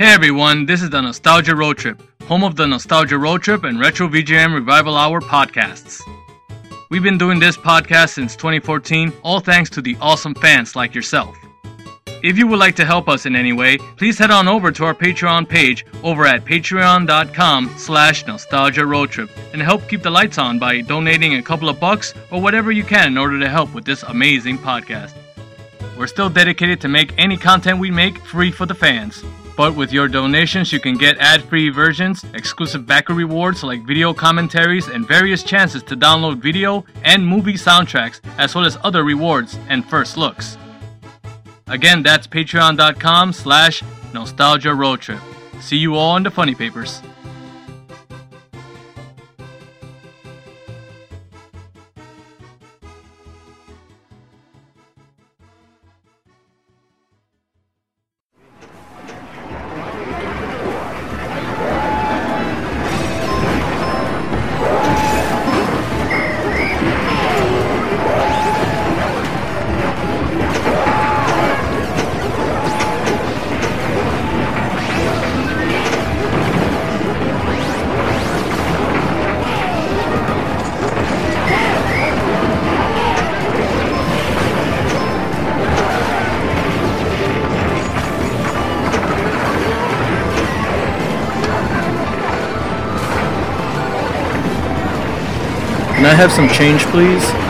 Hey everyone, this is the Nostalgia Road Trip, home of the Nostalgia Road Trip and Retro VGM Revival Hour podcasts. We've been doing this podcast since 2014, all thanks to the awesome fans like yourself. If you would like to help us in any way, please head on over to our Patreon page over at patreon.com slash nostalgia road trip and help keep the lights on by donating a couple of bucks or whatever you can in order to help with this amazing podcast. We're still dedicated to make any content we make free for the fans. But with your donations, you can get ad free versions, exclusive backer rewards like video commentaries, and various chances to download video and movie soundtracks, as well as other rewards and first looks. Again, that's patreon.com slash nostalgia road trip. See you all in the funny papers. Have some change, please?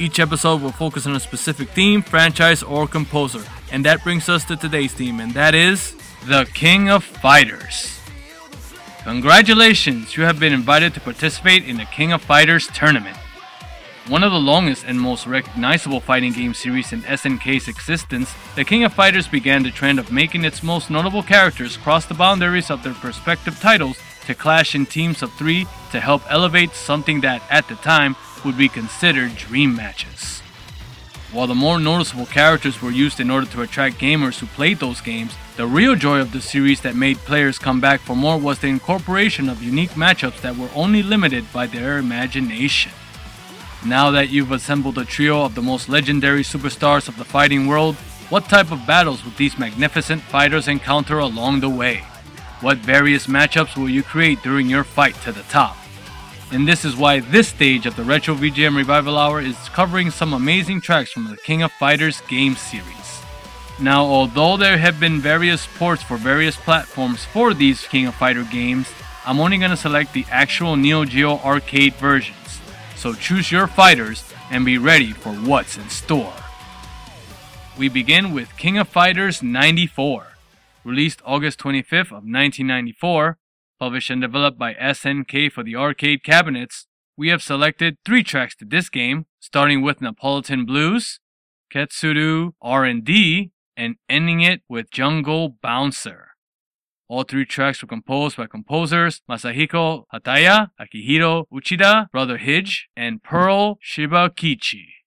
Each episode will focus on a specific theme, franchise, or composer. And that brings us to today's theme, and that is The King of Fighters. Congratulations, you have been invited to participate in the King of Fighters tournament. One of the longest and most recognizable fighting game series in SNK's existence, the King of Fighters began the trend of making its most notable characters cross the boundaries of their respective titles to clash in teams of three to help elevate something that, at the time, would be considered dream matches. While the more noticeable characters were used in order to attract gamers who played those games, the real joy of the series that made players come back for more was the incorporation of unique matchups that were only limited by their imagination. Now that you've assembled a trio of the most legendary superstars of the fighting world, What type of battles will these magnificent fighters encounter along the way? What various matchups will you create during your fight to the top? And this is why this stage of the Retro VGM Revival Hour is covering some amazing tracks from the King of Fighters game series. Now, although there have been various ports for various platforms for these King of Fighter games, I'm only going to select the actual Neo Geo arcade versions. So choose your fighters and be ready for what's in store. We begin with King of Fighters 94 released August 25th of 1994, published and developed by SNK for the arcade cabinets, we have selected three tracks to this game, starting with Neapolitan Blues, Ketsuru R&D, and ending it with Jungle Bouncer. All three tracks were composed by composers Masahiko Hataya, Akihiro Uchida, Brother Hige, and Pearl Shibakichi.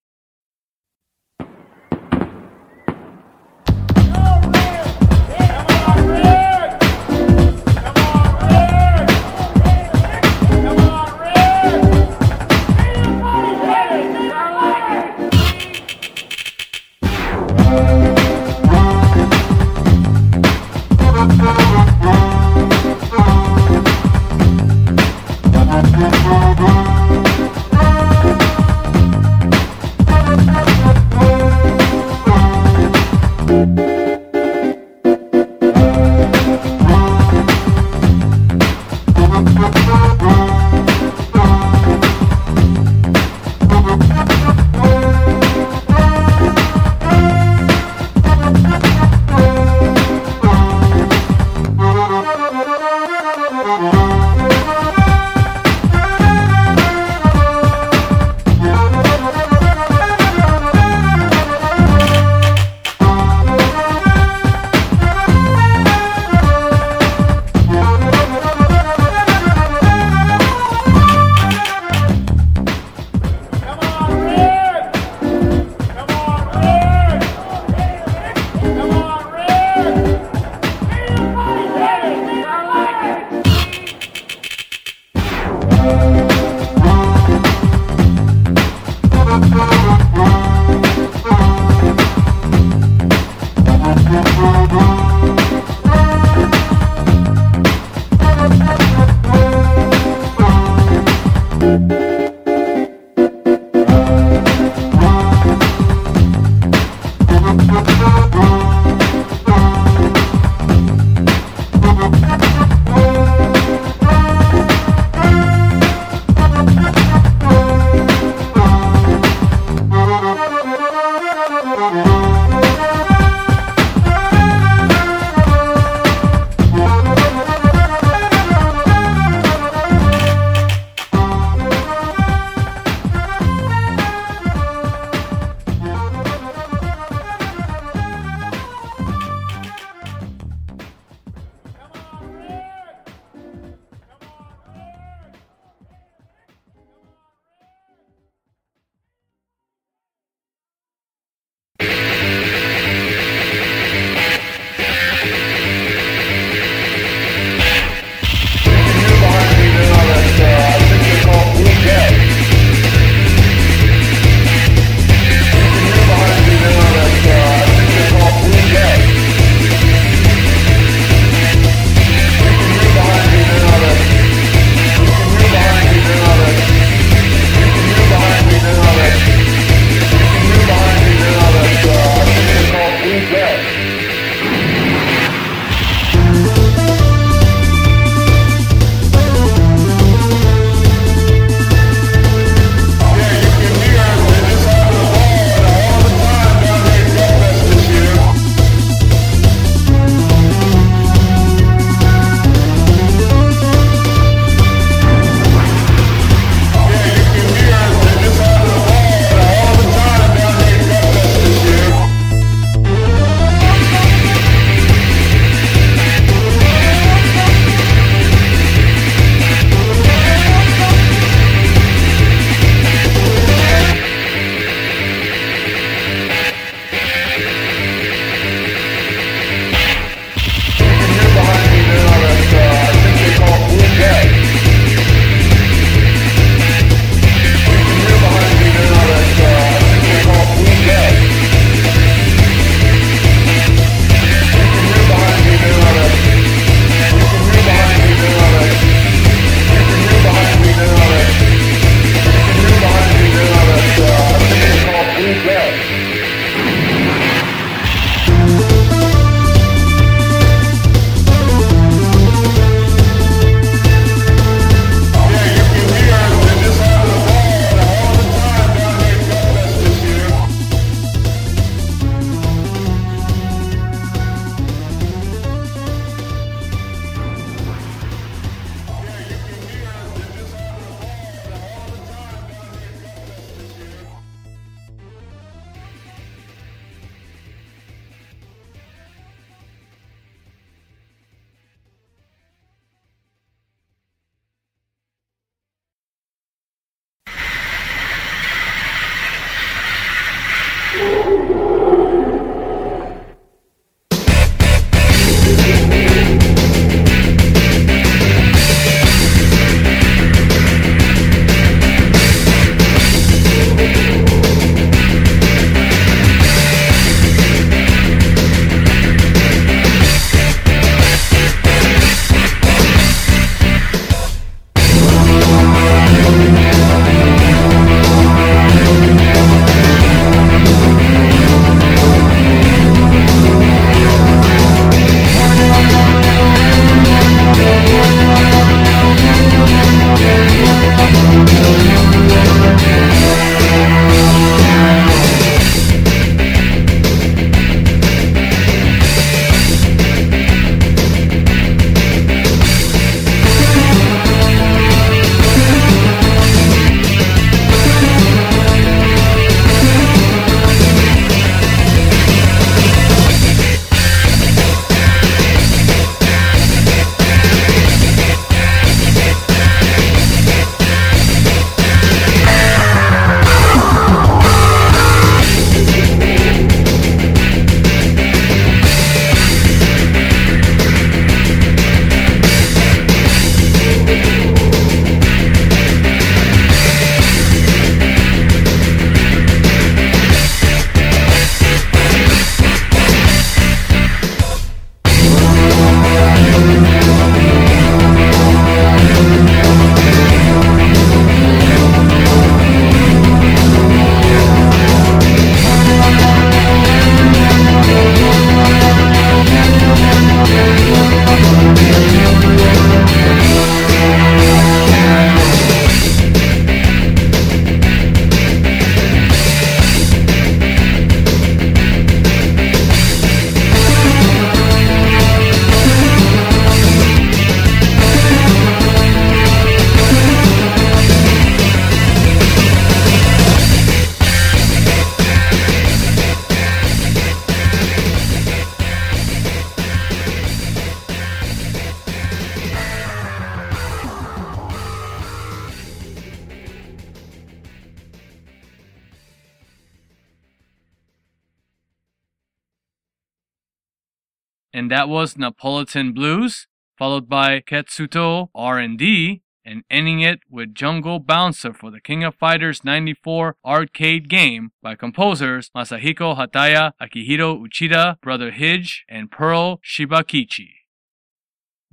That was Napolitan Blues, followed by Ketsuto R&D, and ending it with Jungle Bouncer for the King of Fighters 94 arcade game by composers Masahiko Hataya, Akihiro Uchida, Brother Hige, and Pearl Shibakichi.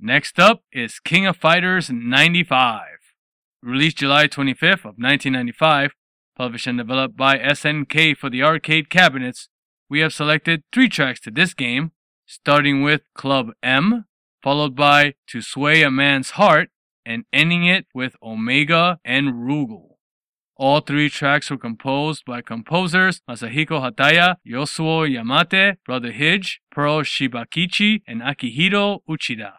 Next up is King of Fighters 95. Released July 25th of 1995, published and developed by SNK for the arcade cabinets, we have selected three tracks to this game, starting with Club M, followed by To Sway a Man's Heart, and ending it with Omega and Rugal. All three tracks were composed by composers Masahiko Hataya, Yasuo Yamate, Brother Hige, Pearl Shibakichi, and Akihiro Uchida.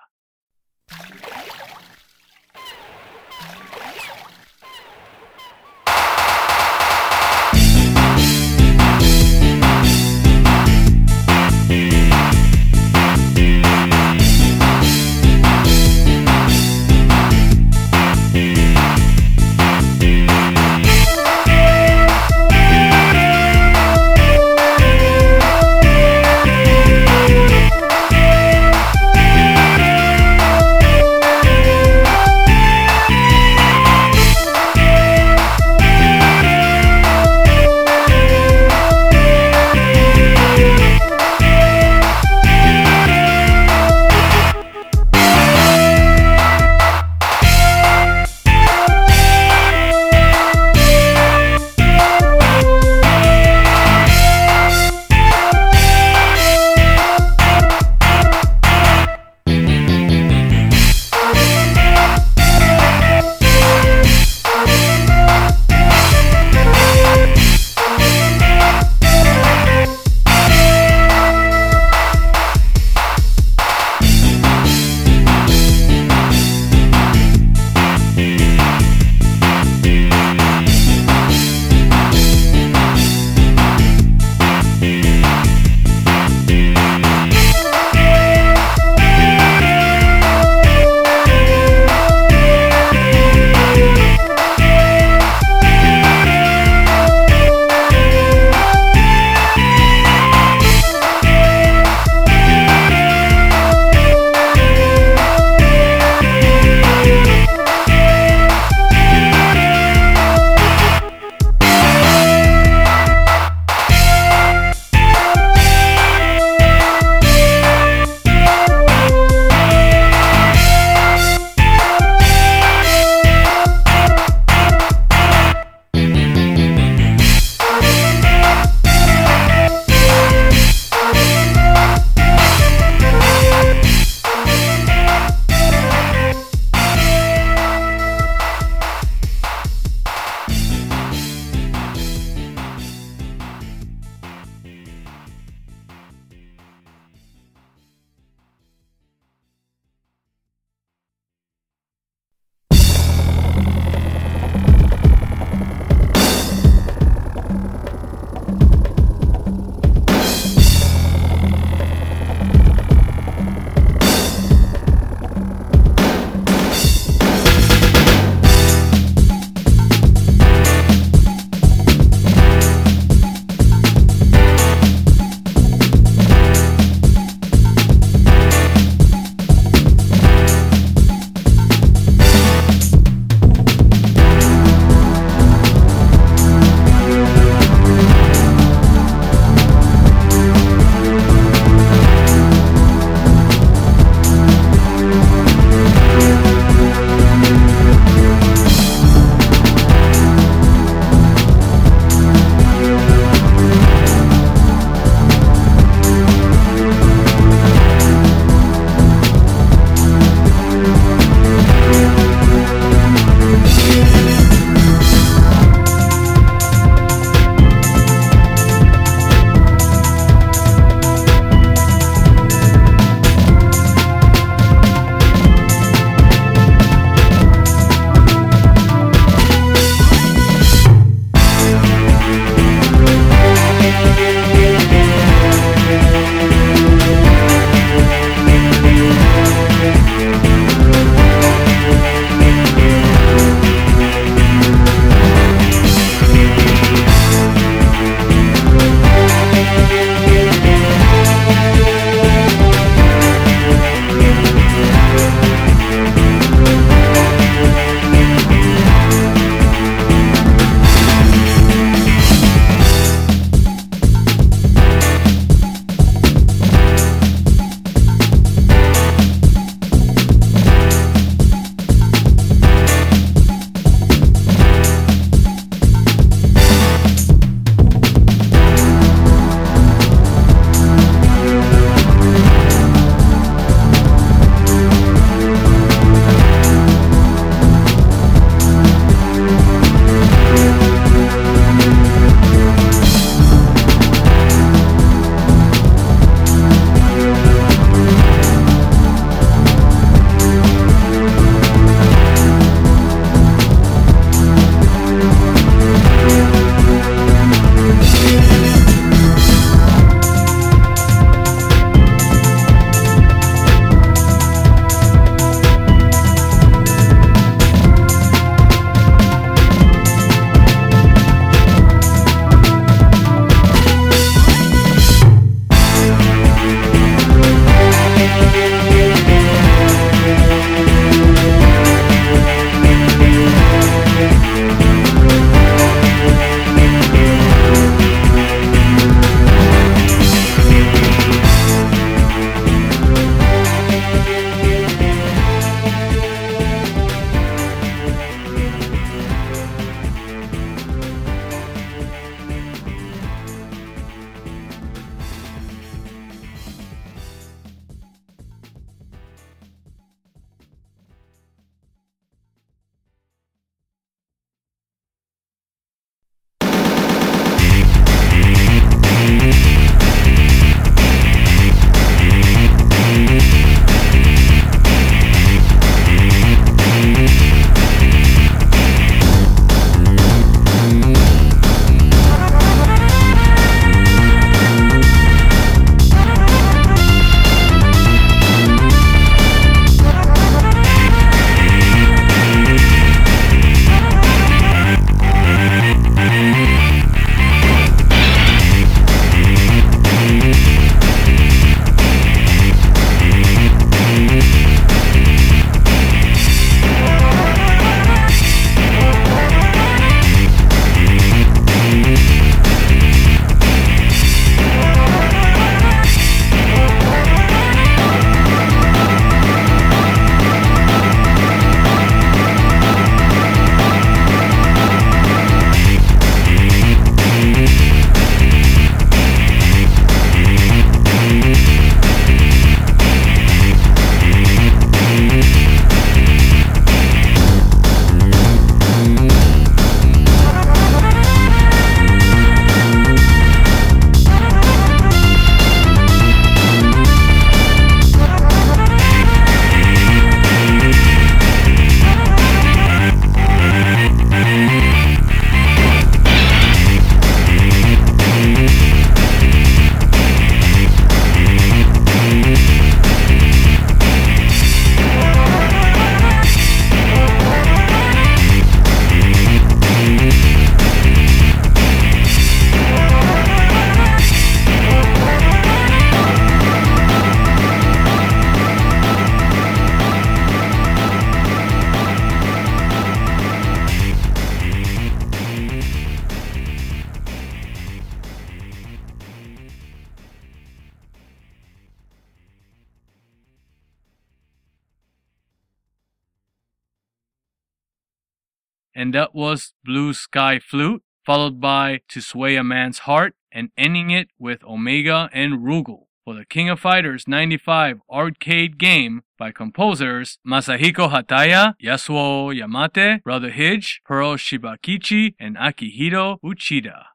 Sky Flute, followed by To Sway a Man's Heart, and ending it with Omega and Rugal for the King of Fighters 95 arcade game by composers Masahiko Hataya, Yasuo Yamate, Brother Hidge, Pearl Shibakichi, and Akihiro Uchida.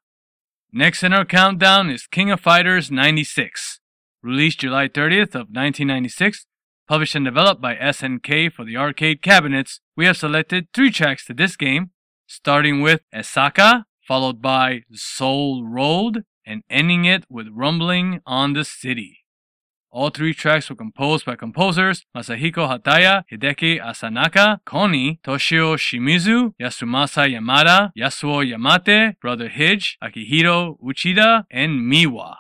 Next in our countdown is King of Fighters 96. Released July 30th of 1996, published and developed by SNK for the arcade cabinets, we have selected three tracks to this game, starting with Esaka, followed by Soul Road, and ending it with Rumbling on the City. All three tracks were composed by composers Masahiko Hataya, Hideki Asanaka, Koni, Toshio Shimizu, Yasumasa Yamada, Yasuo Yamate, Brother Hidge, Akihiro Uchida, and Miwa.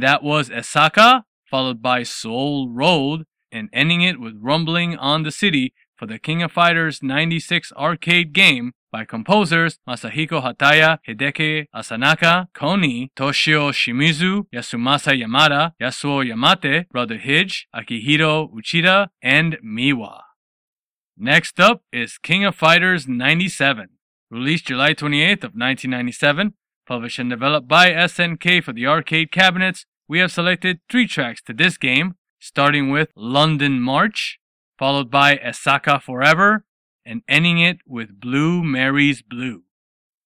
And that was Esaka, followed by Soul Road, and ending it with Rumbling on the City for the King of Fighters 96 arcade game by composers Masahiko Hataya, Hideki Asanaka, Koni, Toshio Shimizu, Yasumasa Yamada, Yasuo Yamate, Brother Hige, Akihiro Uchida, and Miwa. Next up is King of Fighters 97, released July 28th of 1997, published and developed by SNK for the arcade cabinets. We have selected three tracks to this game, starting with London March, followed by Esaka Forever, and ending it with Blue Mary's Blue.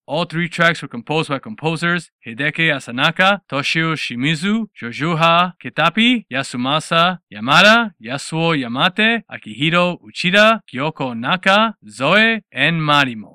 All three tracks were composed by composers Hideki Asanaka, Toshio Shimizu, Jojuha Kitapi, Yasumasa Yamada, Yasuo Yamate, Akihiro Uchida, Kyoko Naka, Zoe, and Marimo.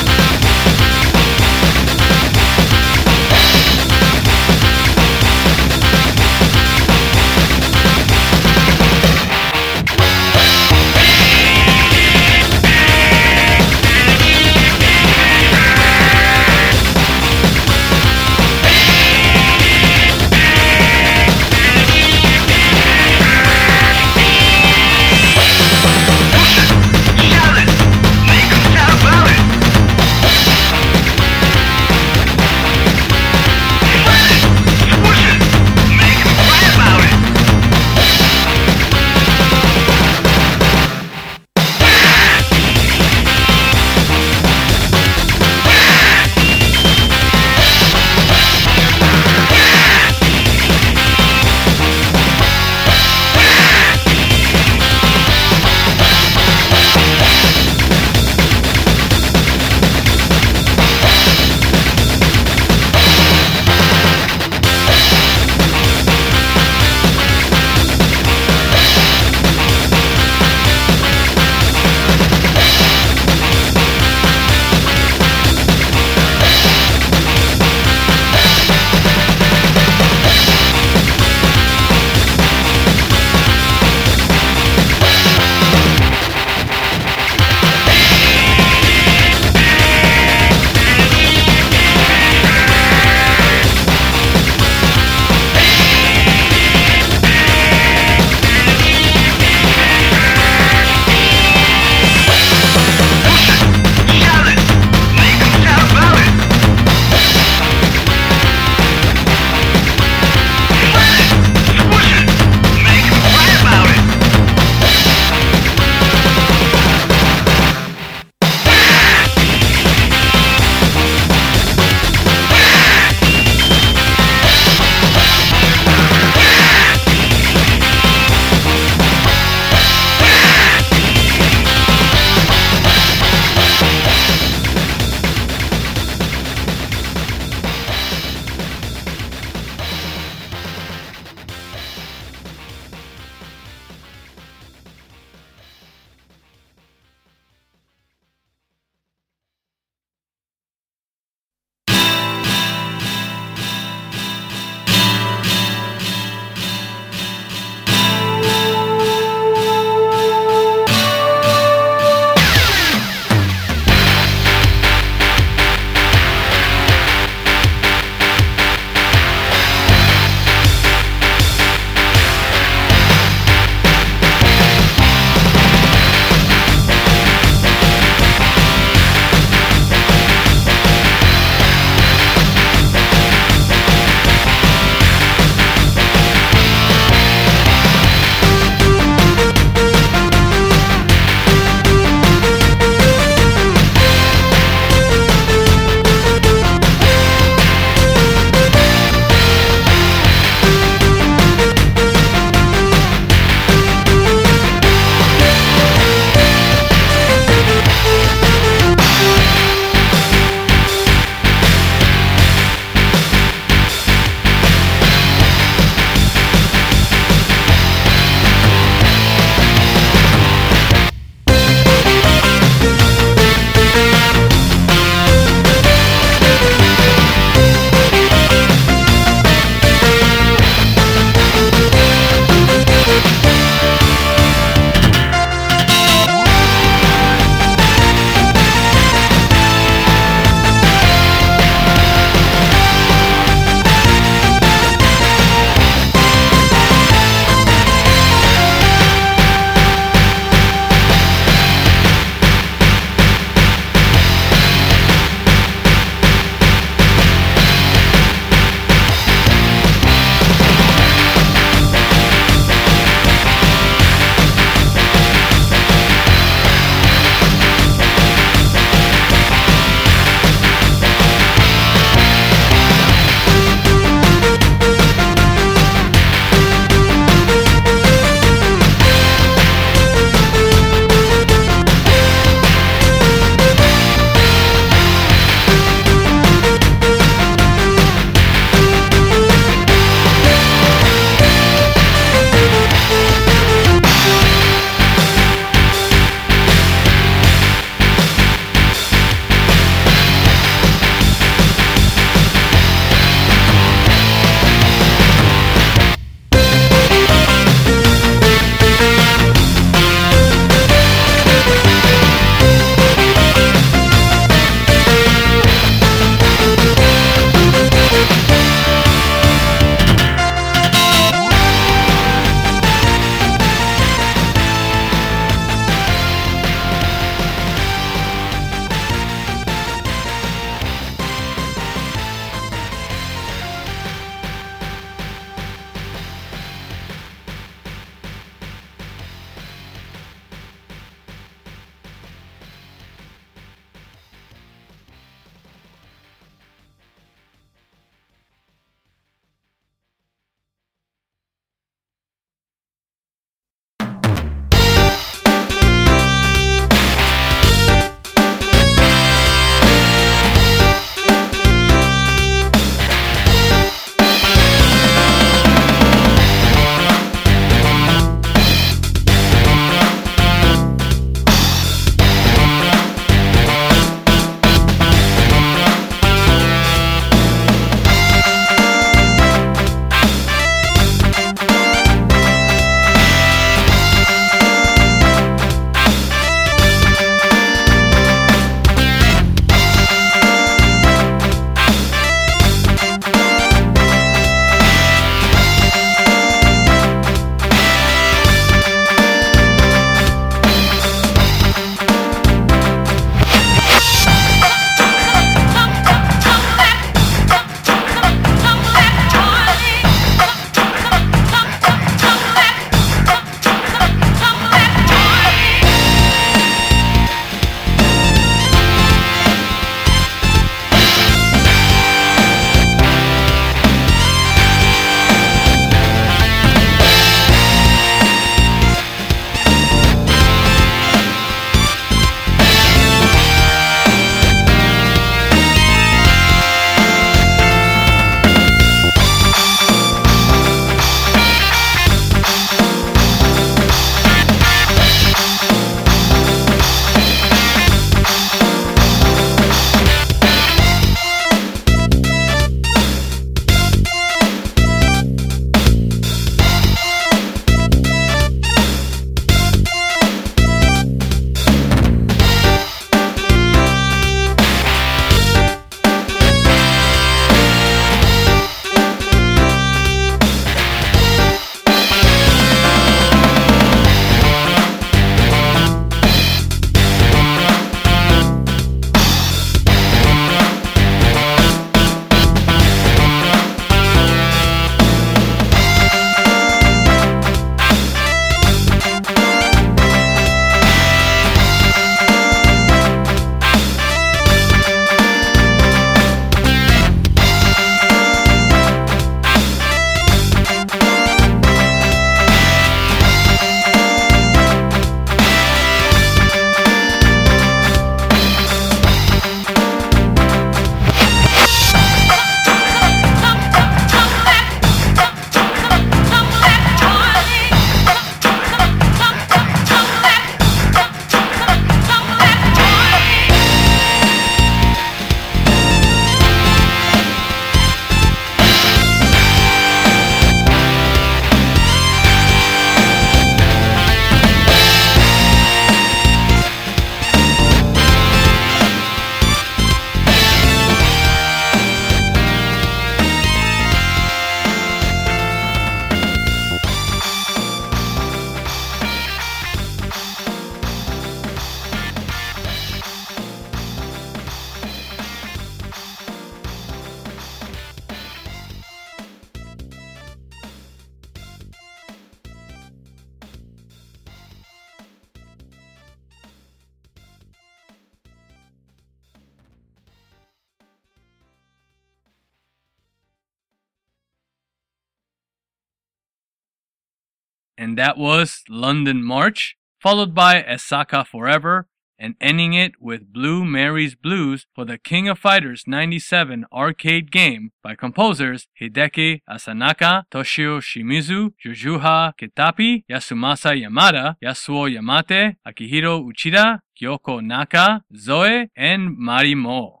March, followed by Esaka Forever, and ending it with Blue Mary's Blues for the King of Fighters 97 arcade game by composers Hideki Asanaka, Toshio Shimizu, Jujuha Kitapi, Yasumasa Yamada, Yasuo Yamate, Akihiro Uchida, Kyoko Naka, Zoe, and Marimo.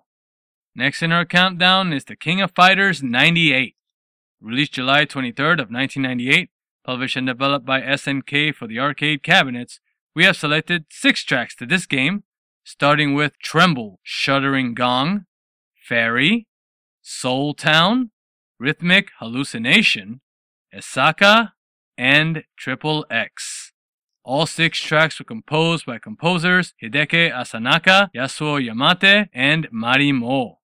Next in our countdown is the King of Fighters 98. Released July 23rd of 1998, published and developed by SNK for the arcade cabinets, we have selected six tracks to this game, starting with Tremble, Shuddering Gong, Fairy, Soul Town, Rhythmic Hallucination, Esaka, and Triple X. All six tracks were composed by composers Hideki Asanaka, Yasuo Yamate, and Marimo.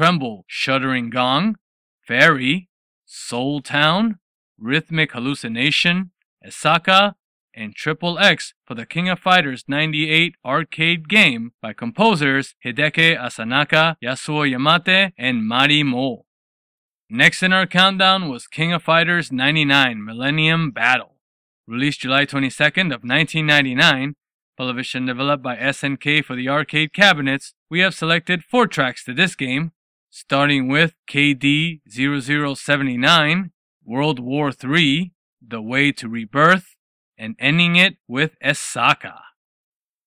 Tremble, Shuddering Gong, Fairy, Soul Town, Rhythmic Hallucination, Esaka, and Triple X for the King of Fighters 98 arcade game by composers Hideki Asanaka, Yasuo Yamate, and Marimo. Next in our countdown was King of Fighters 99 Millennium Battle. Released July 22nd of 1999, television developed by SNK for the arcade cabinets, we have selected four tracks to this game, starting with KD 0079, World War III, The Way to Rebirth, and ending it with Esaka.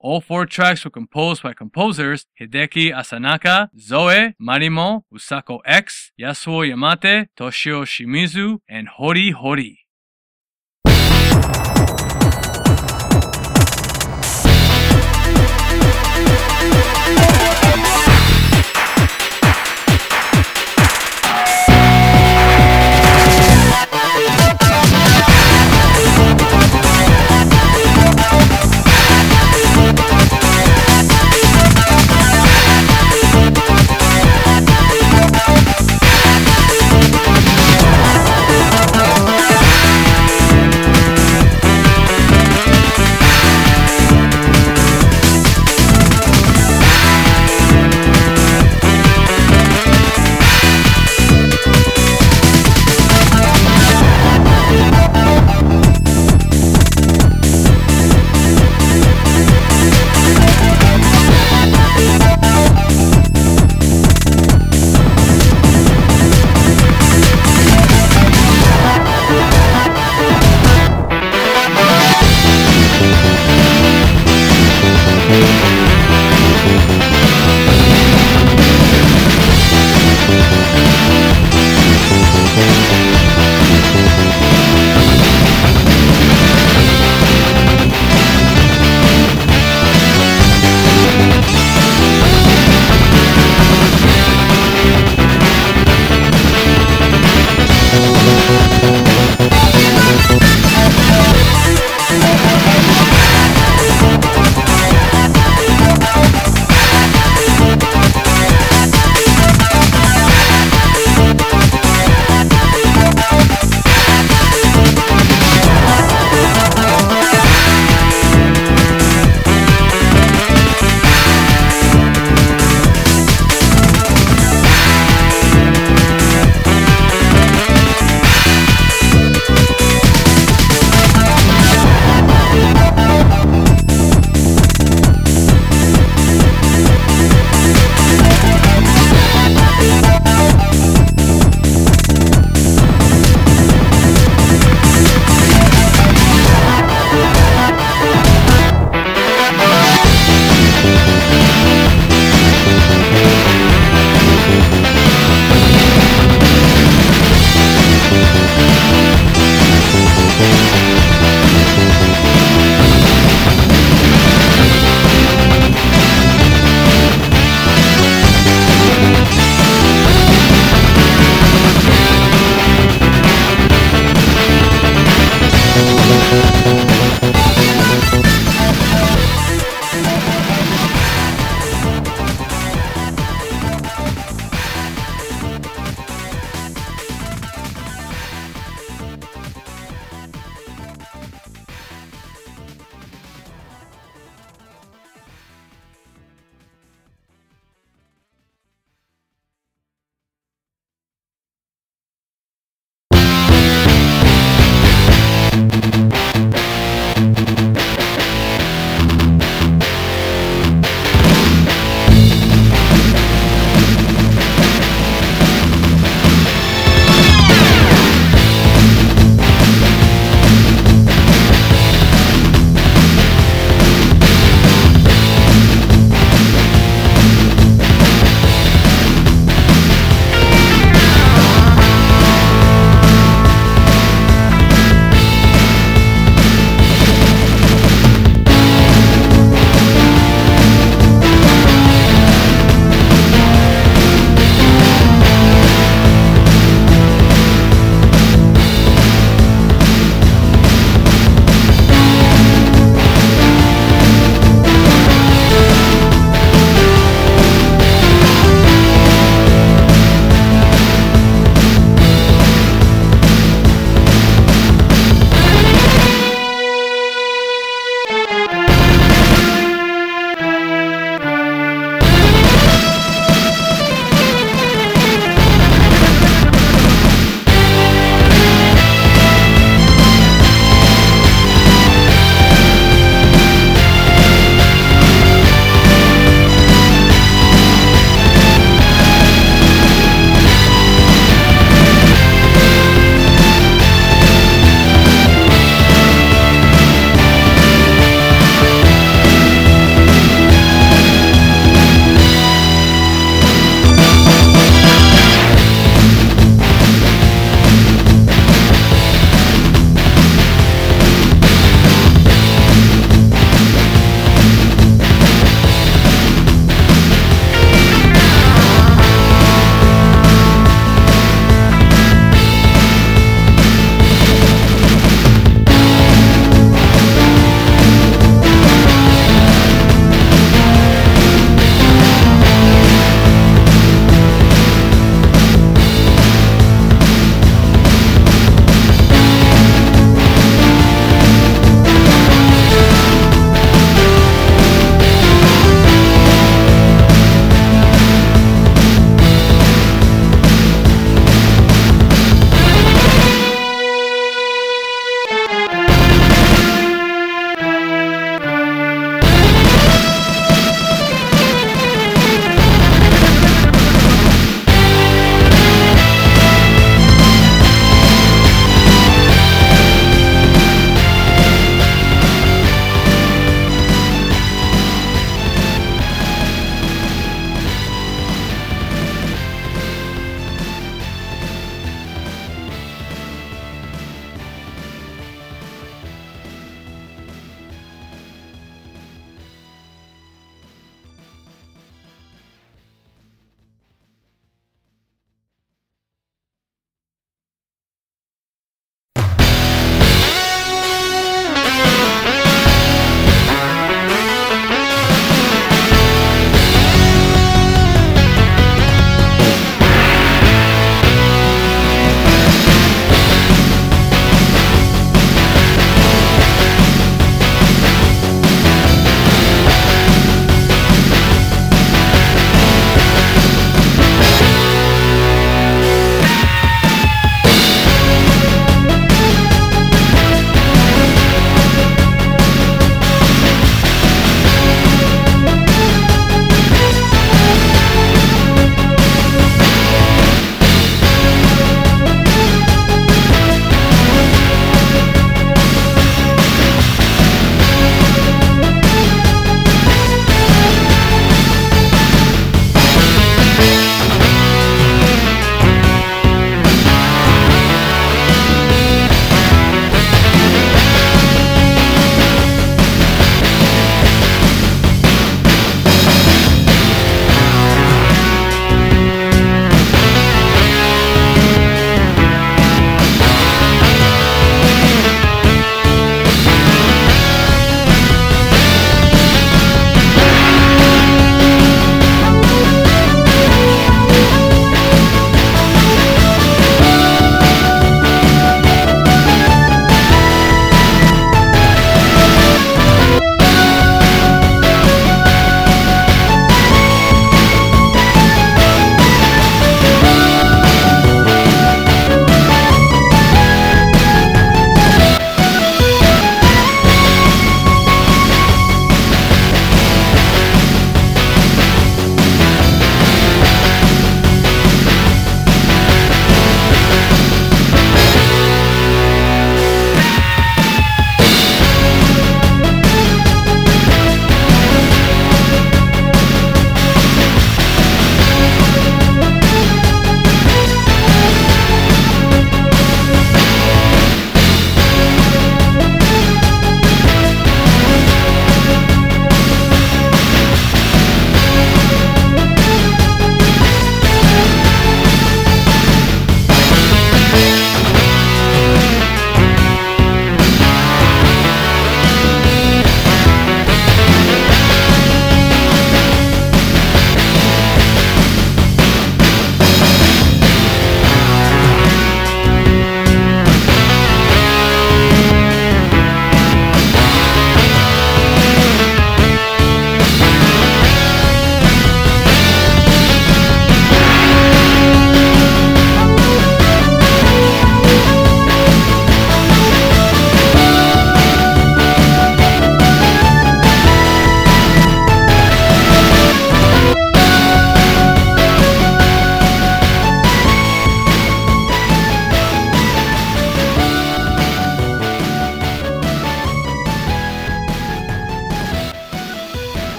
All four tracks were composed by composers Hideki Asanaka, Zoe, Marimo, Usako X, Yasuo Yamate, Toshio Shimizu, and Hori Hori.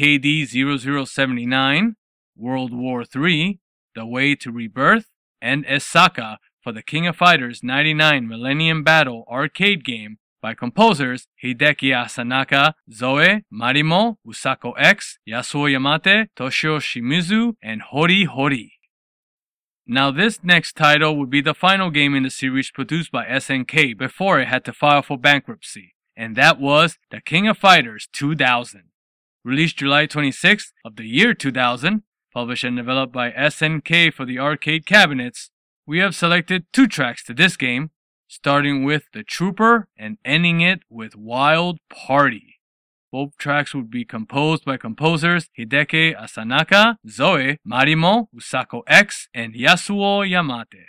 KD 0079, World War III, The Way to Rebirth, and Esaka for the King of Fighters 99 Millennium Battle arcade game by composers Hideki Asanaka, Zoe, Marimo, Usako X, Yasuo Yamate, Toshio Shimizu, and Hori Hori. Now this next title would be the final game in the series produced by SNK before it had to file for bankruptcy, and that was The King of Fighters 2000. Released July 26th of the year 2000, published and developed by SNK for the arcade cabinets, we have selected two tracks to this game, starting with The Trooper and ending it with Wild Party. Both tracks would be composed by composers Hideki Asanaka, Zoe, Marimo, Usako X, and Yasuo Yamate.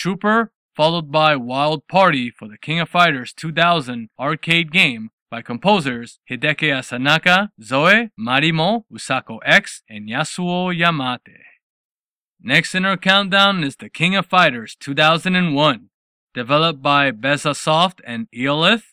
Trooper, followed by Wild Party for the King of Fighters 2000 arcade game by composers Hideki Asanaka, Zoe, Marimo, Usako X, and Yasuo Yamate. Next in our countdown is The King of Fighters 2001, developed by Brezzasoft and Eolith,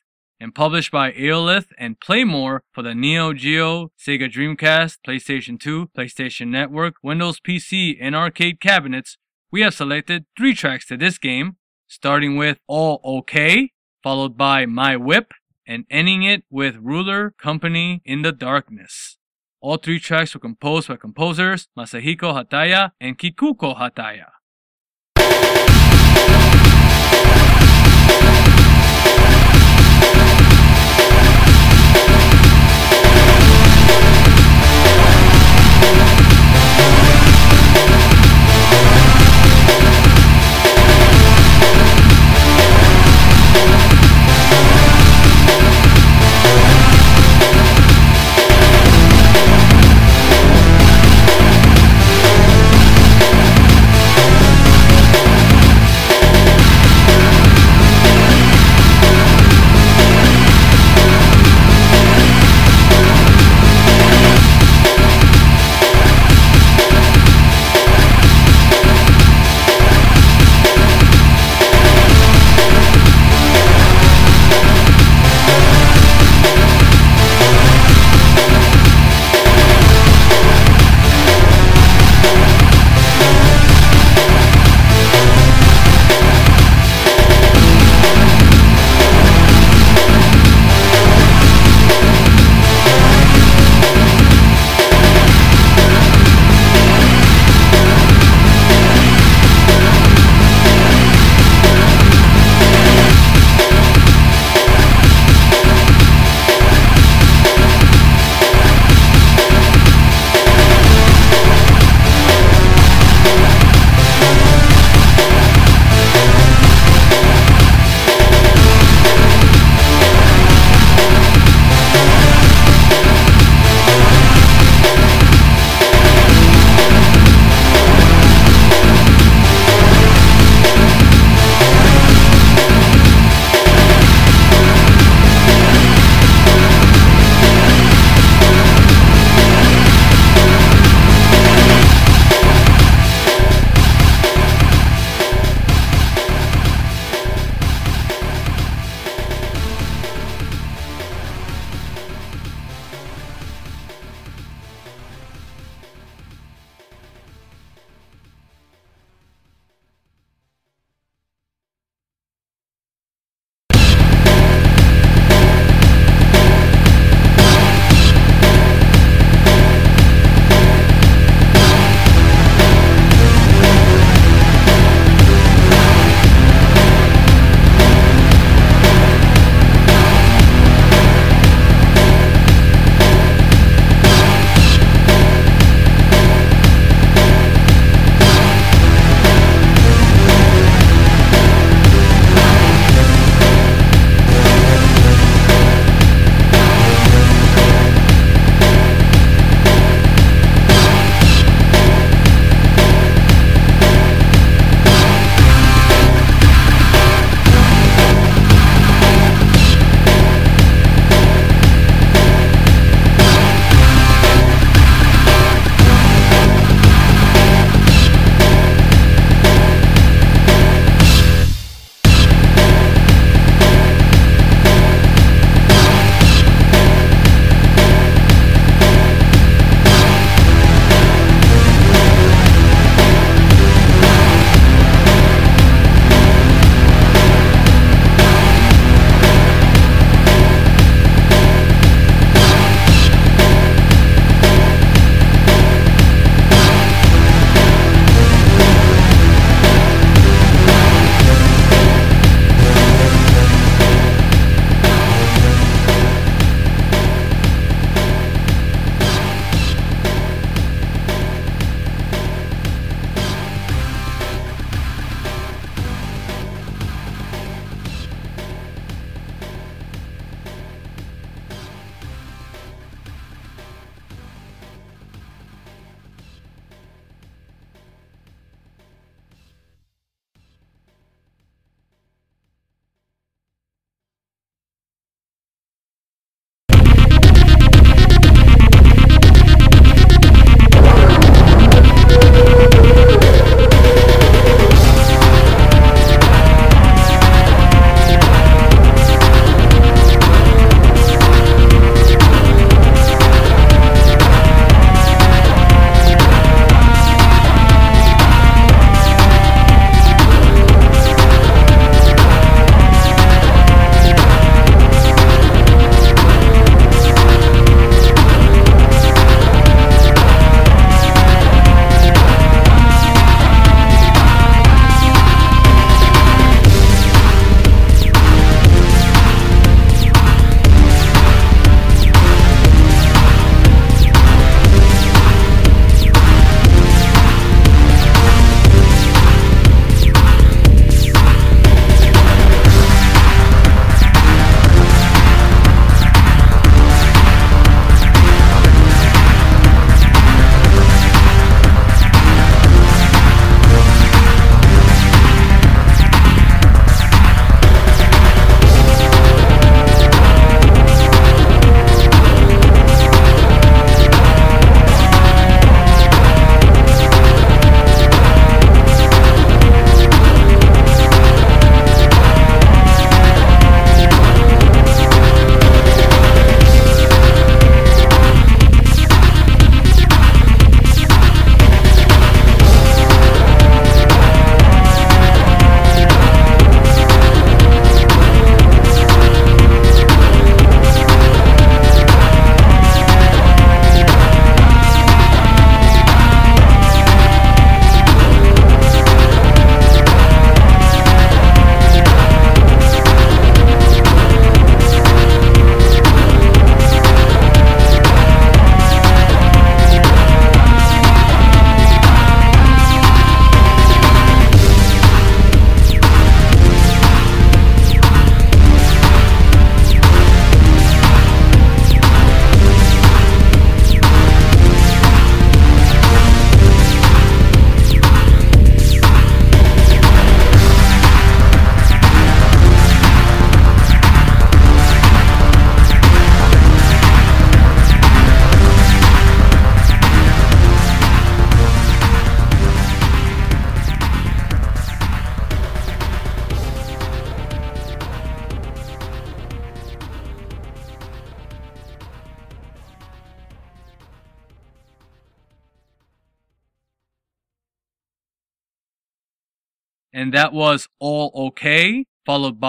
and published by Eolith and Playmore for the Neo Geo, Sega Dreamcast, PlayStation 2, PlayStation Network, Windows PC, and arcade cabinets, we have selected three tracks to this game, starting with All OK, followed by My Whip, and ending it with Ruler Company in the Darkness. All three tracks were composed by composers Masahiko Hataya and Kikuko Hataya.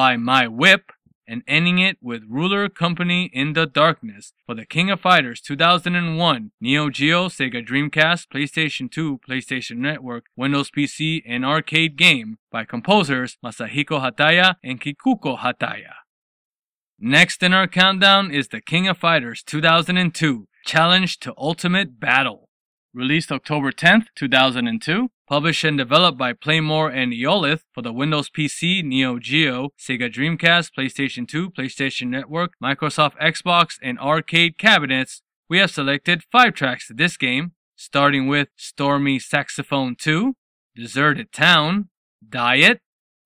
By My Whip, and ending it with Ruler Company in the Darkness for the King of Fighters 2001 Neo Geo, Sega Dreamcast, PlayStation 2, PlayStation Network, Windows PC, and arcade game by composers Masahiko Hataya and Kikuko Hataya. Next in our countdown is the King of Fighters 2002 Challenge to Ultimate Battle. Released October 10th, 2002, published and developed by Playmore and Eolith for the Windows PC, Neo Geo, Sega Dreamcast, PlayStation 2, PlayStation Network, Microsoft Xbox, and arcade cabinets, we have selected five tracks to this game, starting with Stormy Saxophone 2, Deserted Town, Diet,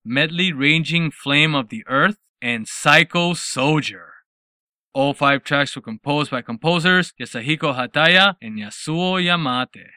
Medley Raging Flame of the Earth, and Psycho Soldier. All five tracks were composed by composers Yasuhiko Hataya and Yasuo Yamate.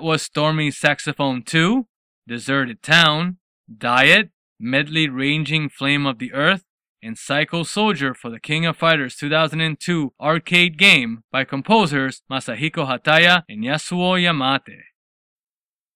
That was Stormy Saxophone 2, Deserted Town, Diet, Medley Ranging Flame of the Earth, and Psycho Soldier for the King of Fighters 2002 arcade game by composers Masahiko Hataya and Yasuo Yamate.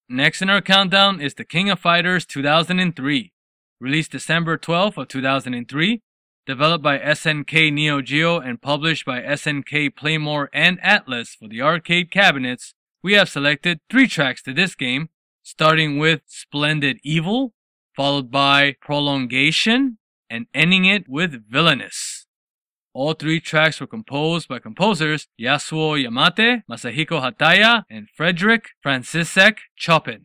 Next in our countdown is The King of Fighters 2003, released December 12 of 2003, developed by SNK Neo Geo and published by SNK Playmore and Atlus for the arcade cabinets. We have selected three tracks to this game, starting with Splendid Evil, followed by Prolongation, and ending it with Villainous. All three tracks were composed by composers Yasuo Yamate, Masahiko Hataya, and Frederick Franciszek Chopin.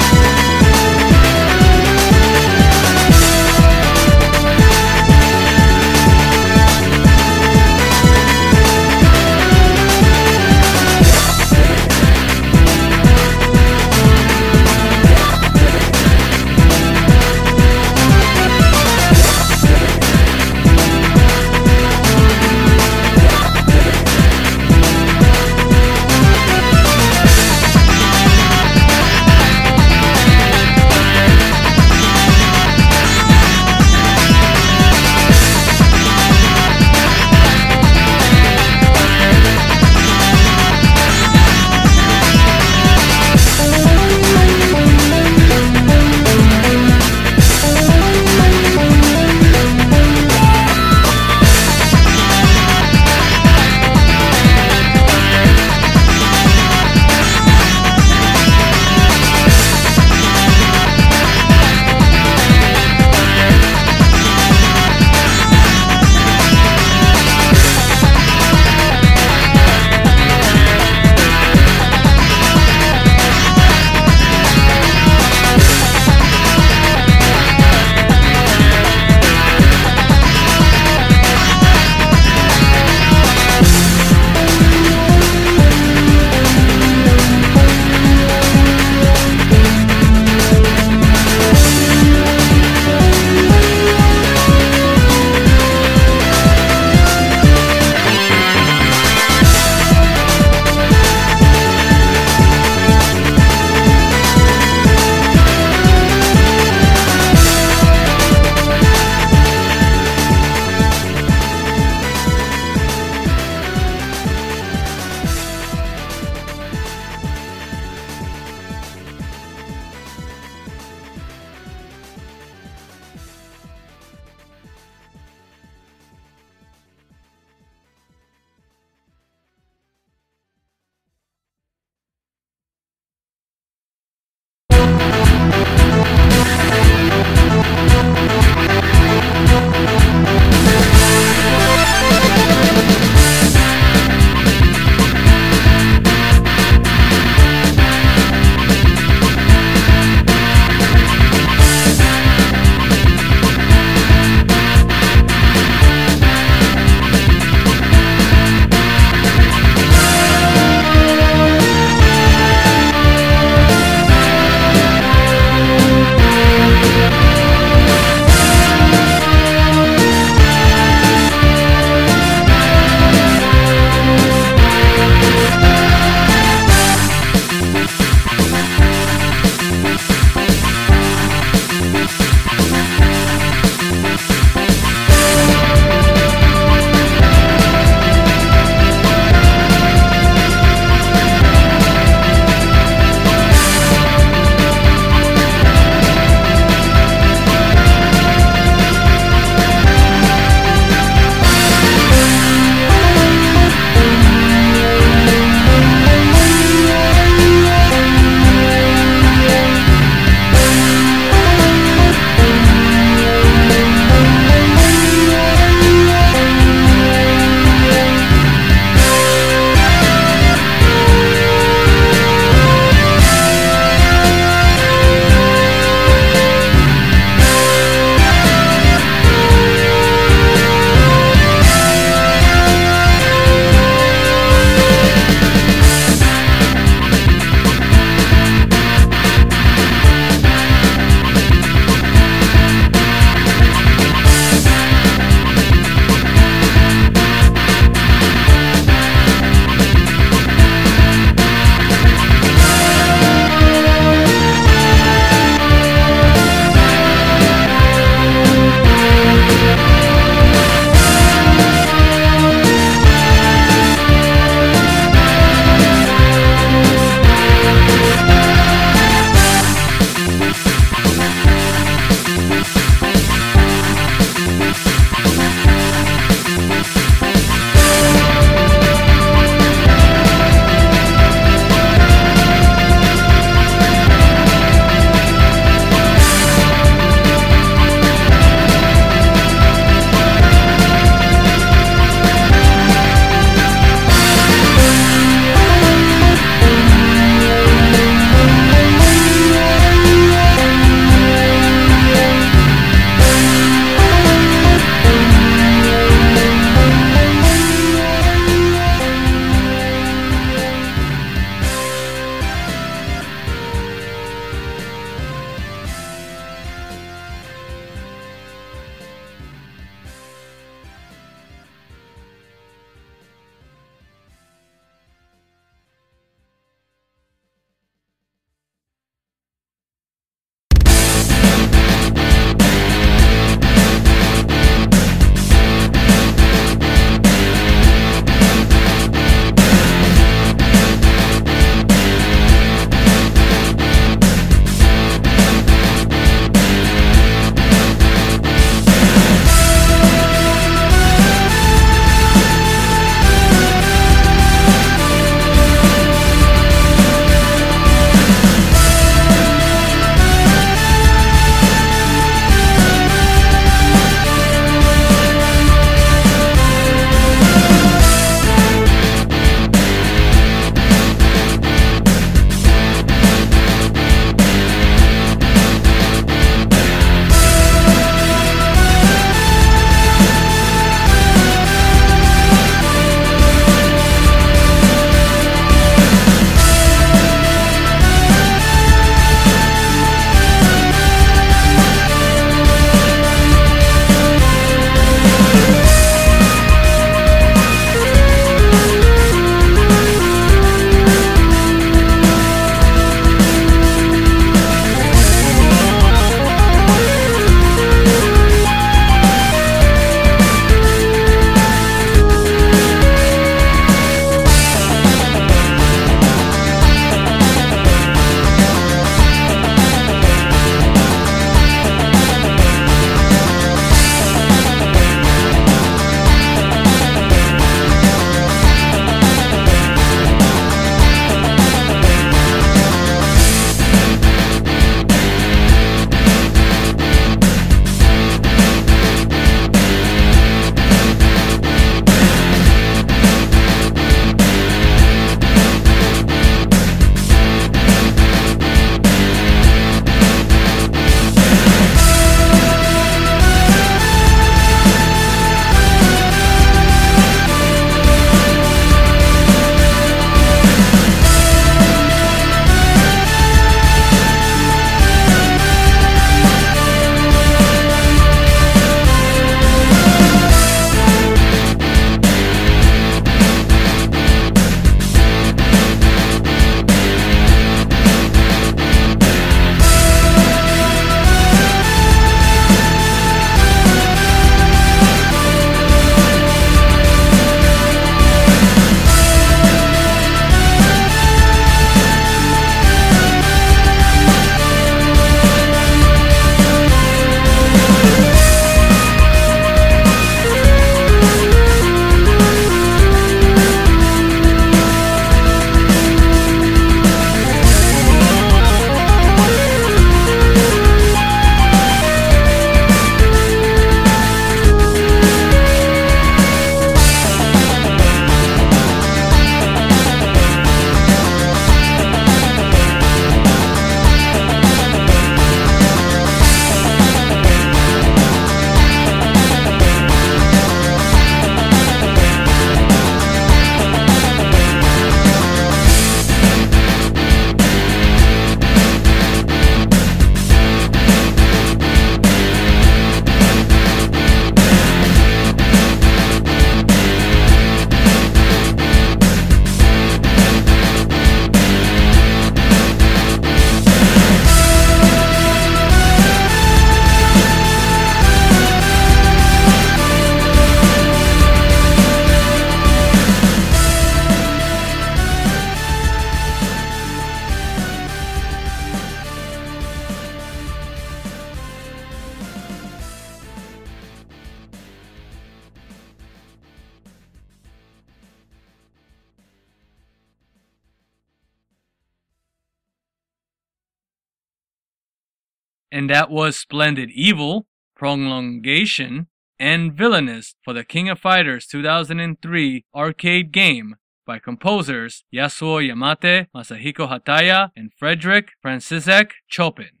Splendid Evil, Prolongation, and Villainous for the King of Fighters 2003 arcade game by composers Yasuo Yamate, Masahiko Hataya, and Frederick Franciszek Chopin.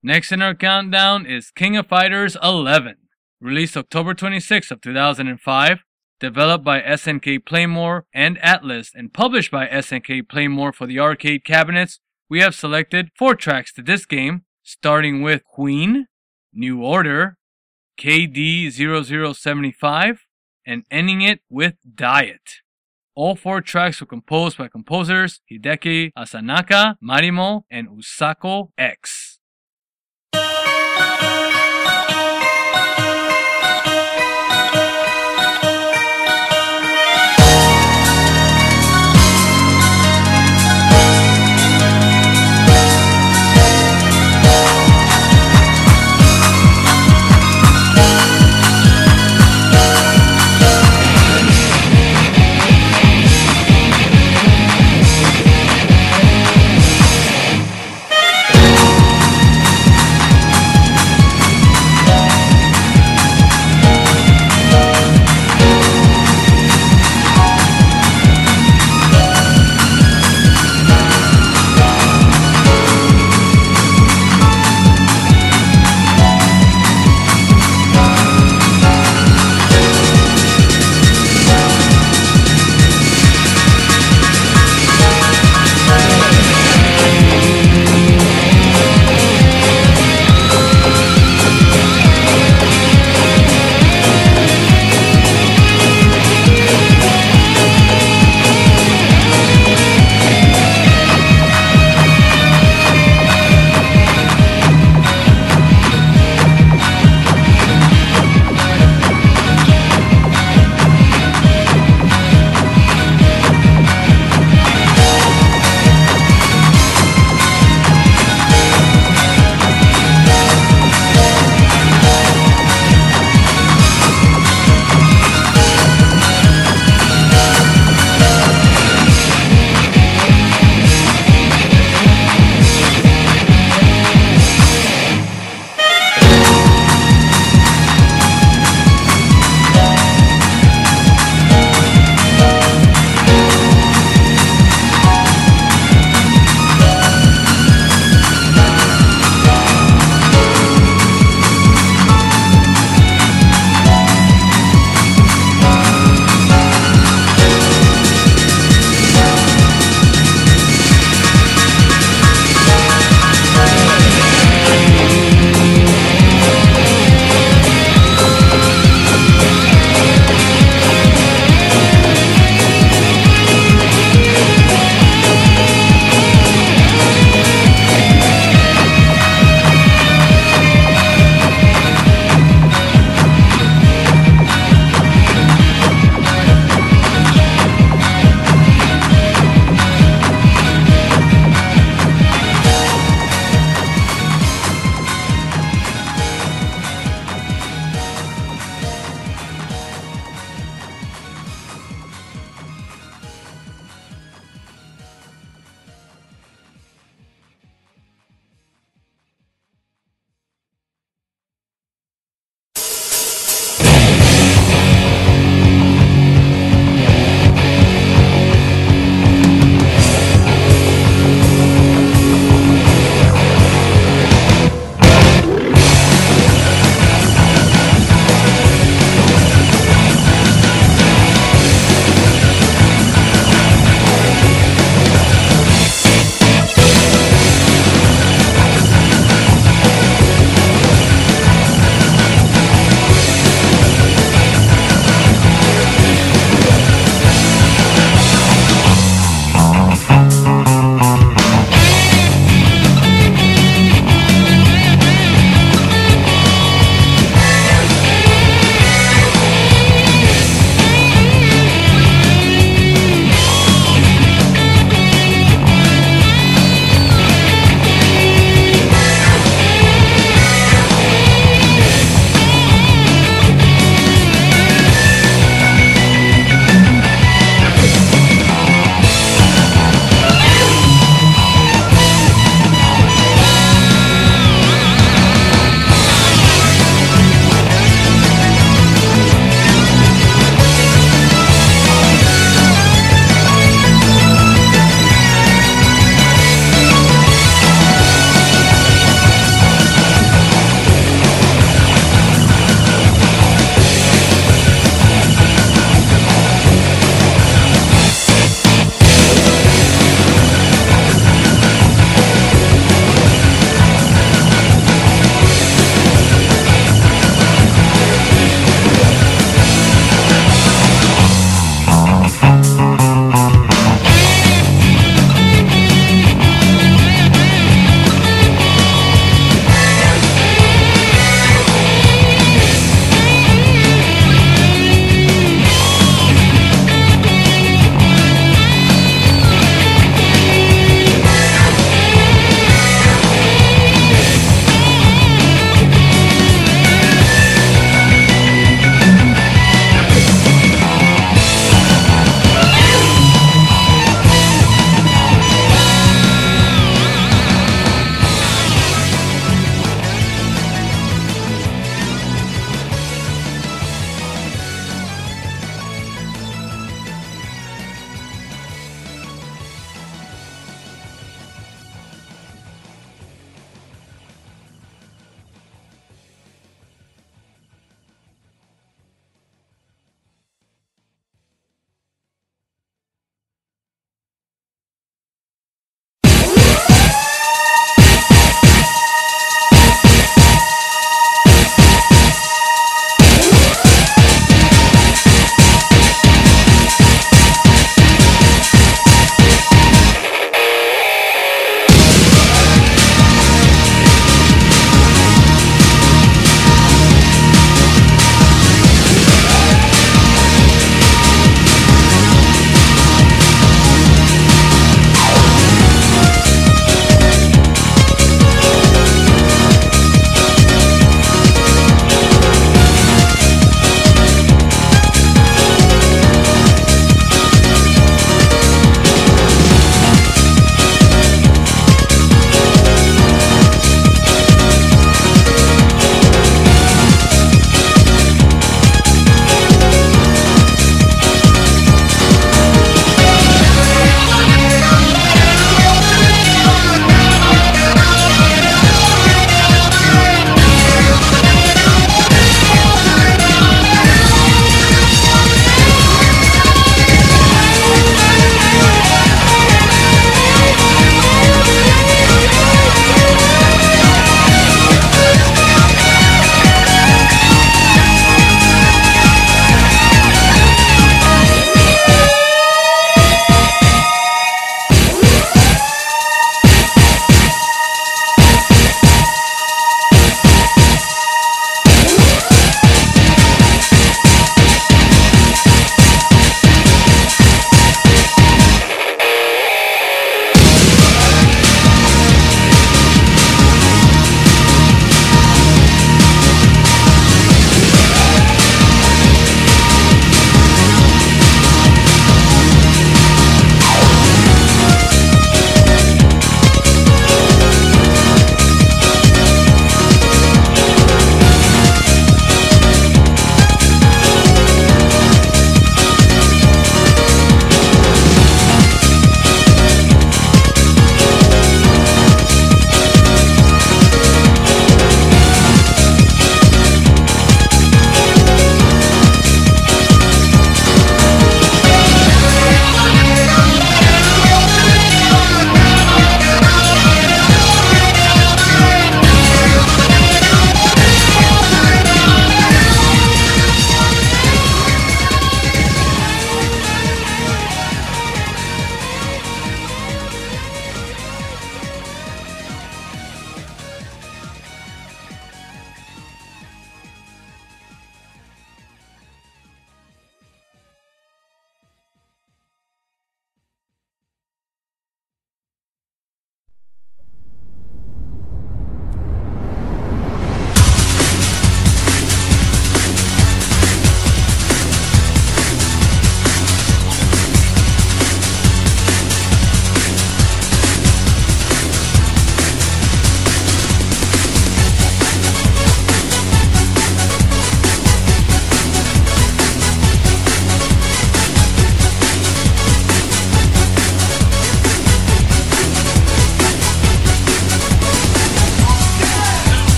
Next in our countdown is King of Fighters 11, released October 26 of 2005, developed by SNK Playmore and Atlus and published by SNK Playmore for the arcade cabinets. We have selected four tracks to this game, starting with Queen, New Order, KD0075, and ending it with Diet. All four tracks were composed by composers Hideki Asanaka, Marimo, and Usako X.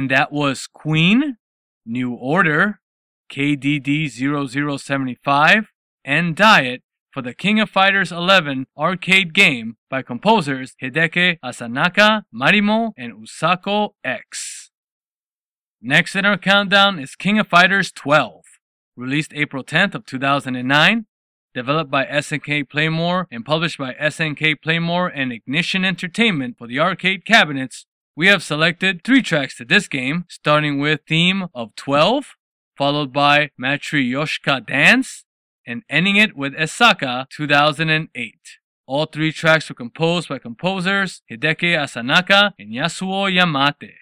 And that was Queen, New Order, KDD 0075, and Diet for the King of Fighters 11 arcade game by composers Hideki Asanaka, Marimo, and Usako X. Next in our countdown is King of Fighters 12, released April 10th of 2009, developed by SNK Playmore and published by SNK Playmore and Ignition Entertainment for the arcade cabinets. We have selected three tracks to this game, starting with Theme of 12, followed by Matryoshka Dance, and ending it with Esaka 2008. All three tracks were composed by composers Hideki Asanaka and Yasuo Yamate.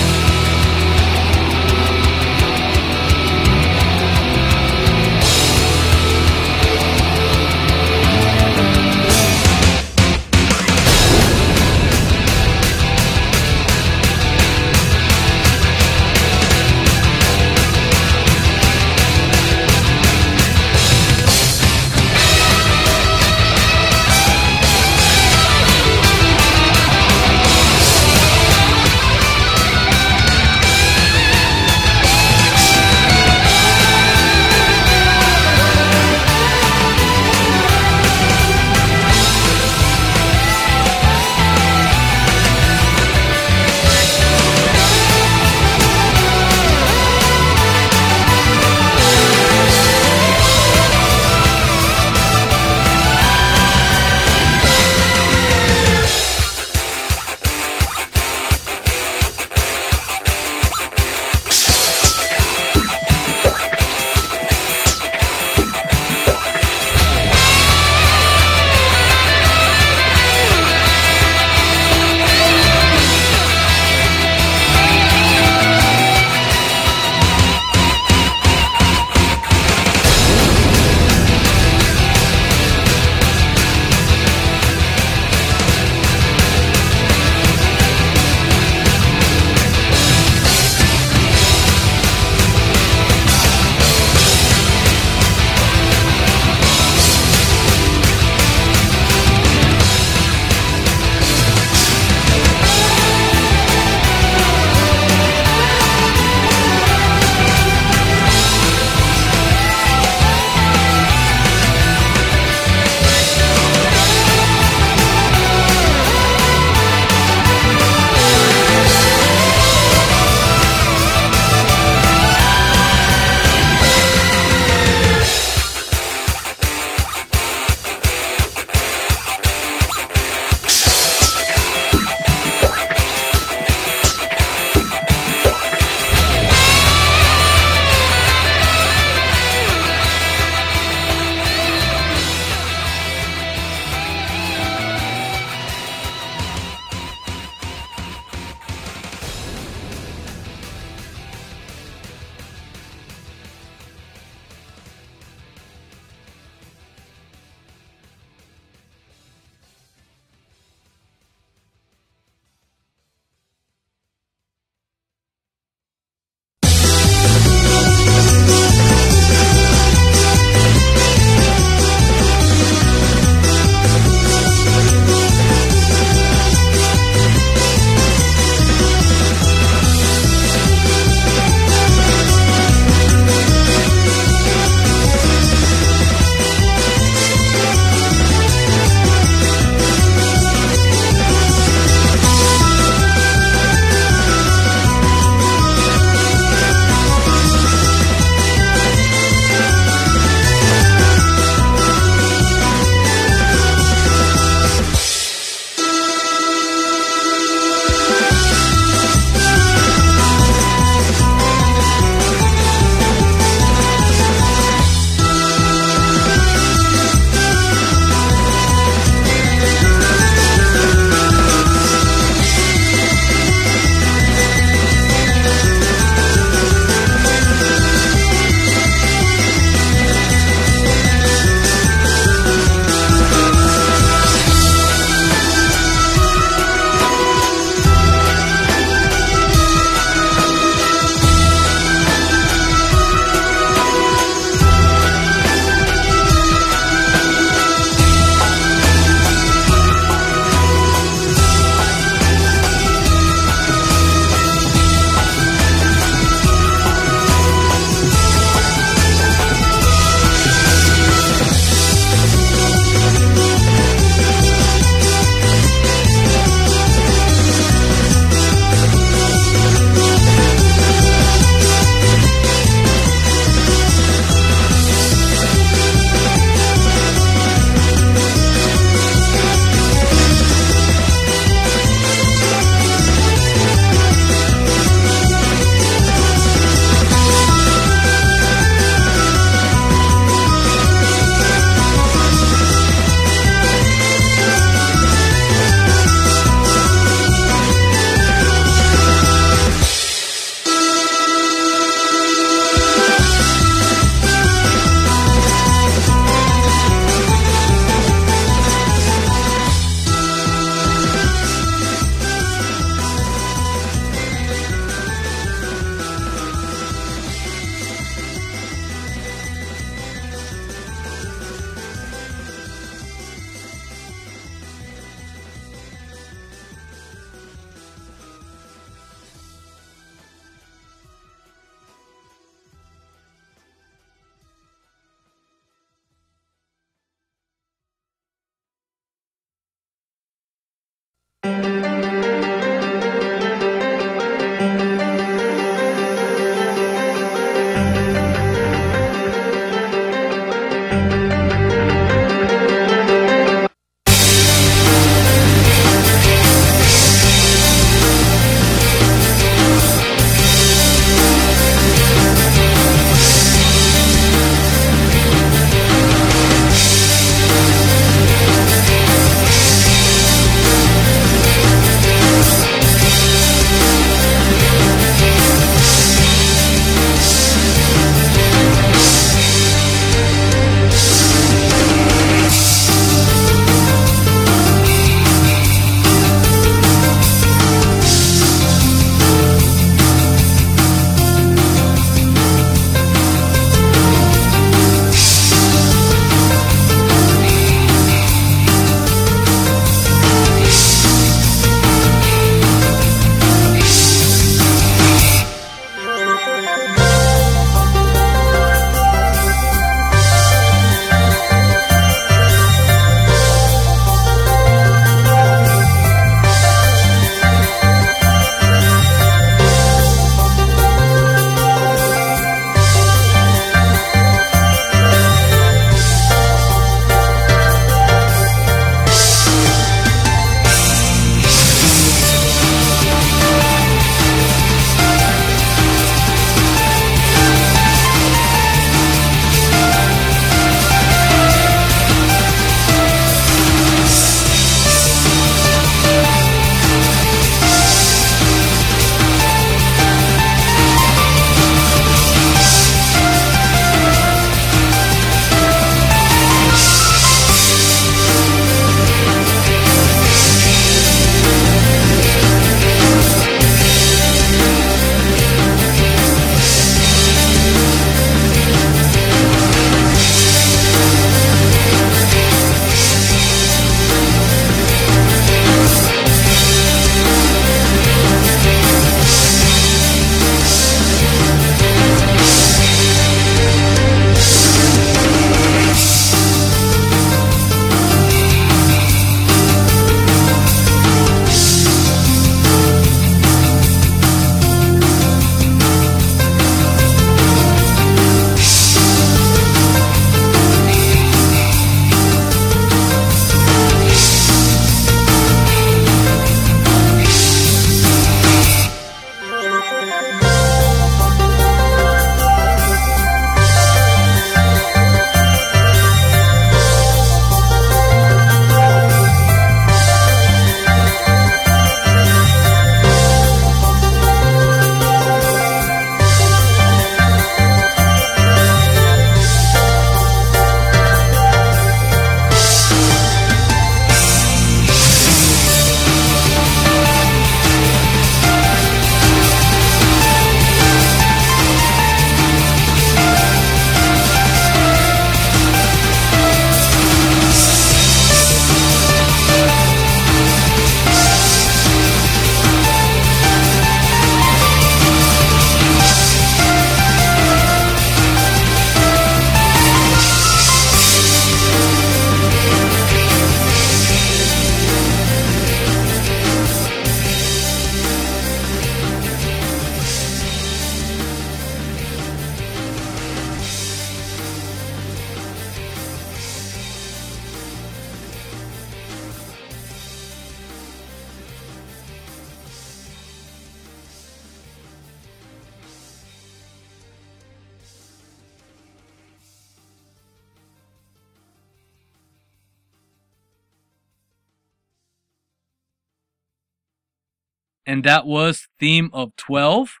Theme of 12,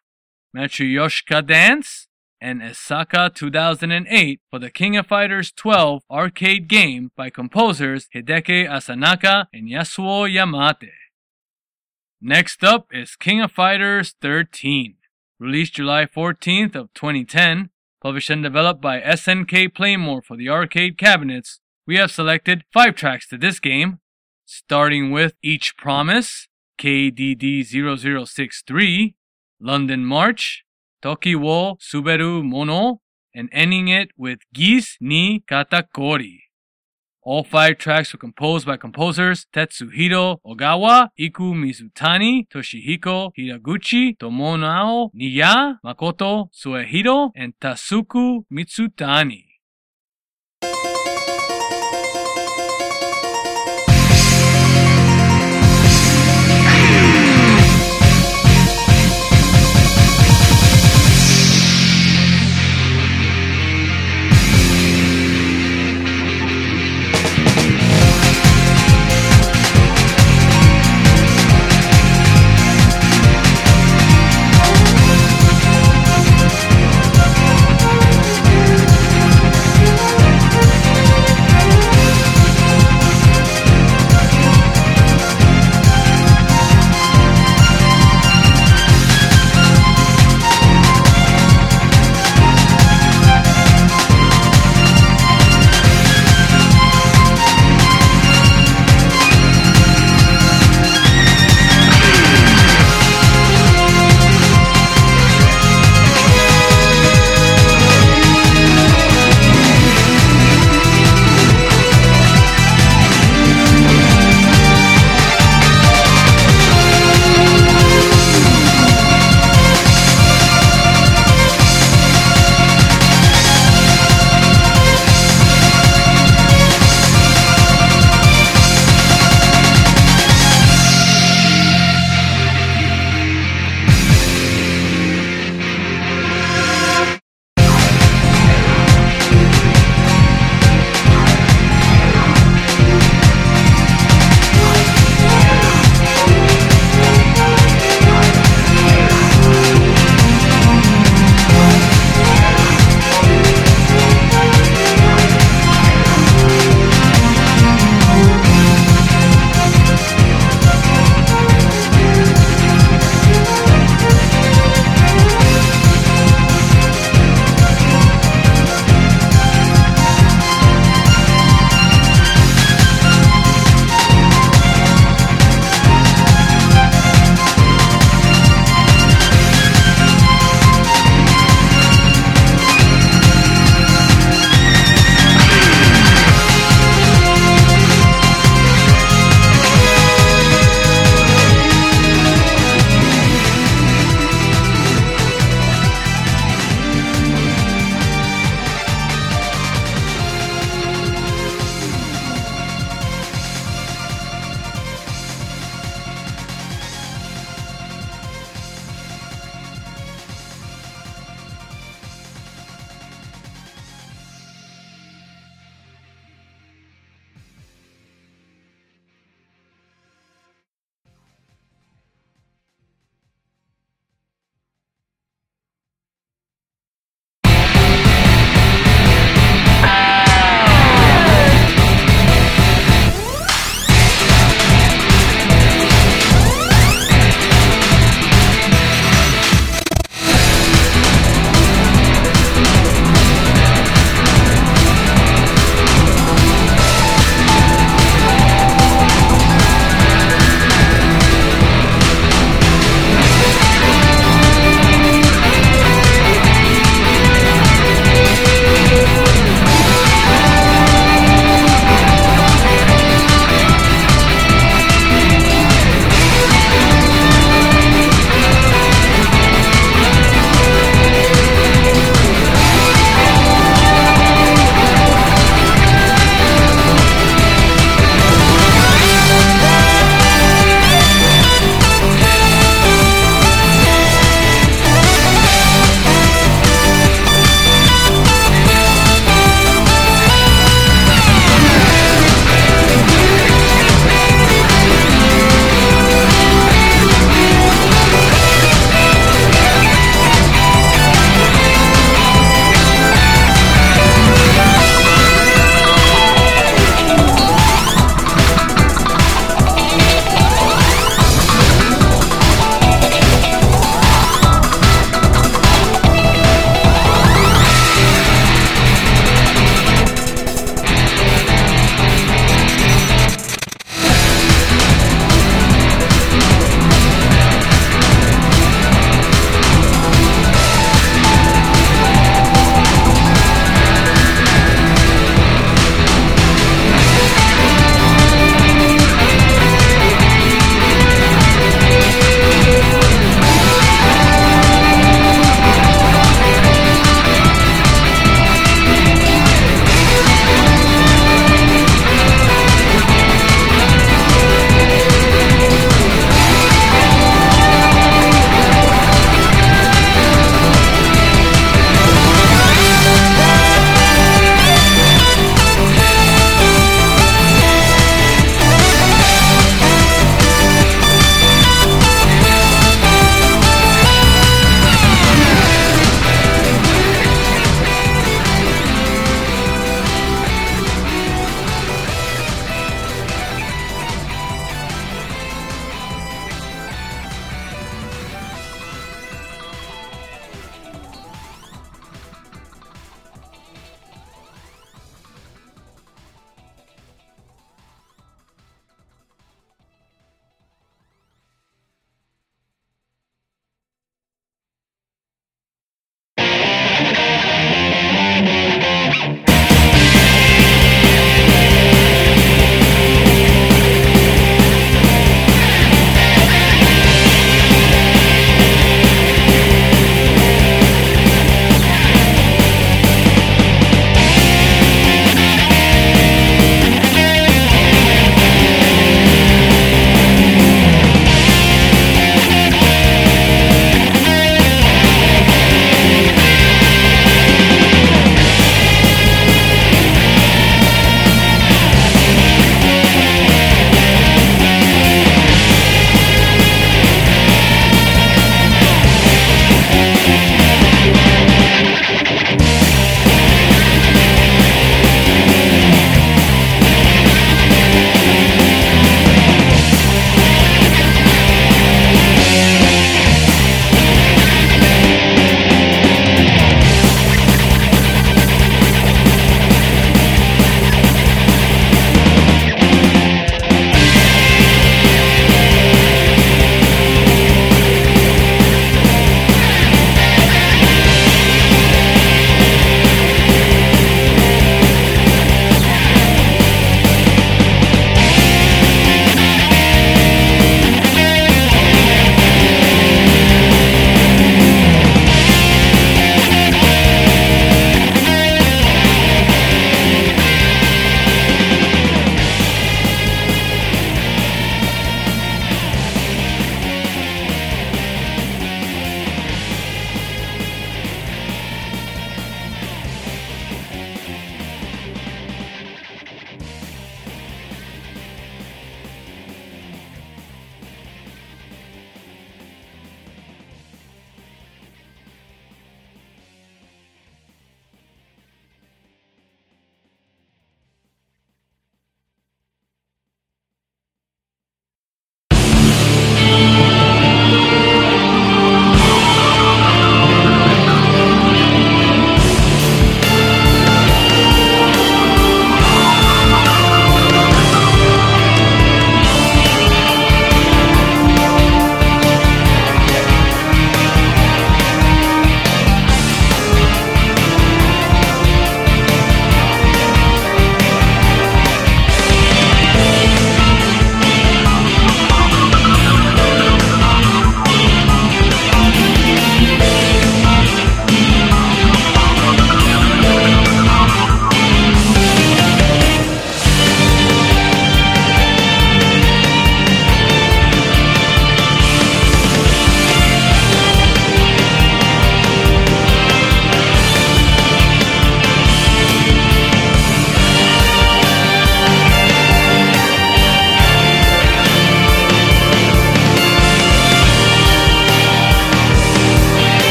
Matryoshka Dance, and Esaka 2008 for the King of Fighters 12 arcade game by composers Hideki Asanaka and Yasuo Yamate. Next up is King of Fighters 13, released July 14th of 2010, published and developed by SNK Playmore for the arcade cabinets. We have selected 5 tracks to this game, starting with Each Promise, KDD0063, London March, Toki wo Suberu Mono, and ending it with Geese ni Katakori. All five tracks were composed by composers Tetsuhiro Ogawa, Iku Mizutani, Toshihiko Hiraguchi, Tomonao Niya, Makoto Suehiro, and Tasuku Mitsutani.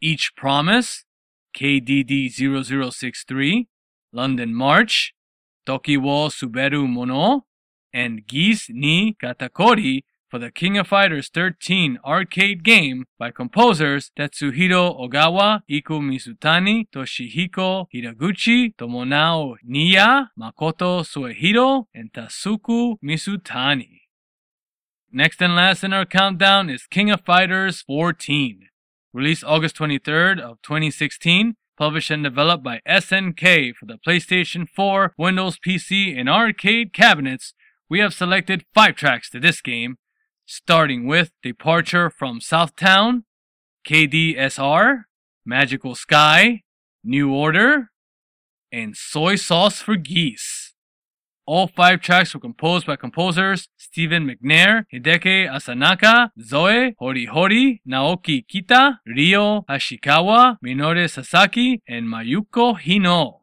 Each Promise, KDD0063, London March, Toki wo Suberu Mono, and Geese ni Katakori for the King of Fighters 13 arcade game by composers Tetsuhiro Ogawa, Iku Mizutani, Toshihiko Hiraguchi, Tomonao Niya, Makoto Suehiro, and Tasuku Mizutani. Next and last in our countdown is King of Fighters 14. Released August 23rd of 2016, published and developed by SNK for the PlayStation 4, Windows PC, and arcade cabinets, we have selected five tracks to this game, starting with Departure from Southtown, KDSR, Magical Sky, New Order, and Soy Sauce for Geese. All five tracks were composed by composers Stephen McNair, Hideki Asanaka, Zoe, Hori Hori, Naoki Kita, Ryo Hashikawa, Minoru Sasaki, and Mayuko Hino.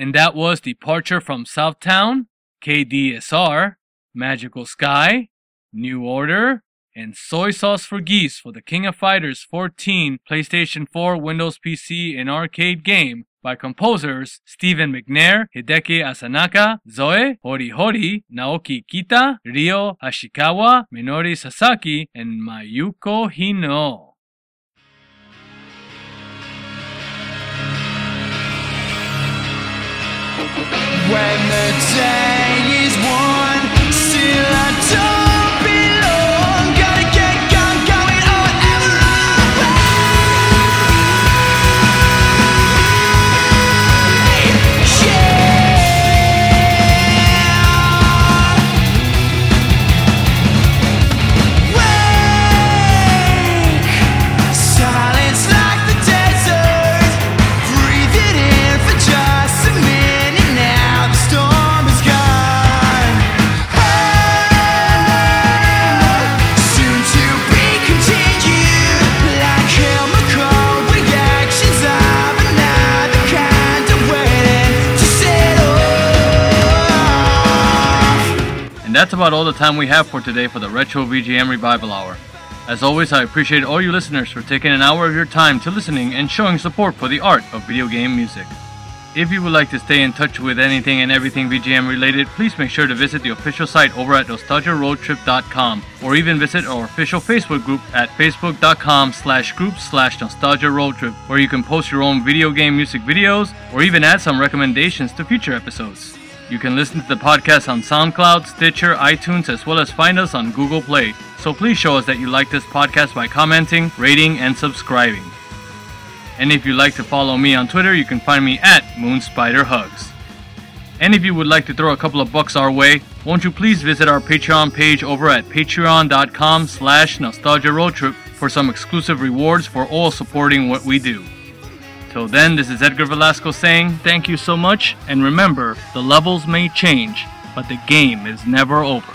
And that was Departure from Southtown, KDSR, Magical Sky, New Order, and Soy Sauce for Geese for the King of Fighters 14 PlayStation 4, Windows PC, and arcade game by composers Stephen McNair, Hideki Asanaka, Zoe, Hori Hori, Naoki Kita, Ryo Ashikawa, Minori Sasaki, and Mayuko Hino. When the day is won, still I don't that's about all the time we have for today for the Retro VGM Revival Hour. As always, I appreciate all you listeners for taking an hour of your time to listening and showing support for the art of video game music. If you would like to stay in touch with anything and everything VGM related, please make sure to visit the official site over at nostalgiaroadtrip.com or even visit our official Facebook group at facebook.com slash group slash nostalgia road where you can post your own video game music videos or even add some recommendations to future episodes. You can listen to the podcast on SoundCloud, Stitcher, iTunes, as well as find us on Google Play. So please show us that you like this podcast by commenting, rating, and subscribing. And if you'd like to follow me on Twitter, you can find me at MoonSpiderHugs. And if you would like to throw a couple of bucks our way, won't you please visit our Patreon page over at patreon.com slash nostalgia road trip for some exclusive rewards for all supporting what we do. Till then, this is Edgar Velasco saying thank you so much, and remember, the levels may change, but the game is never over.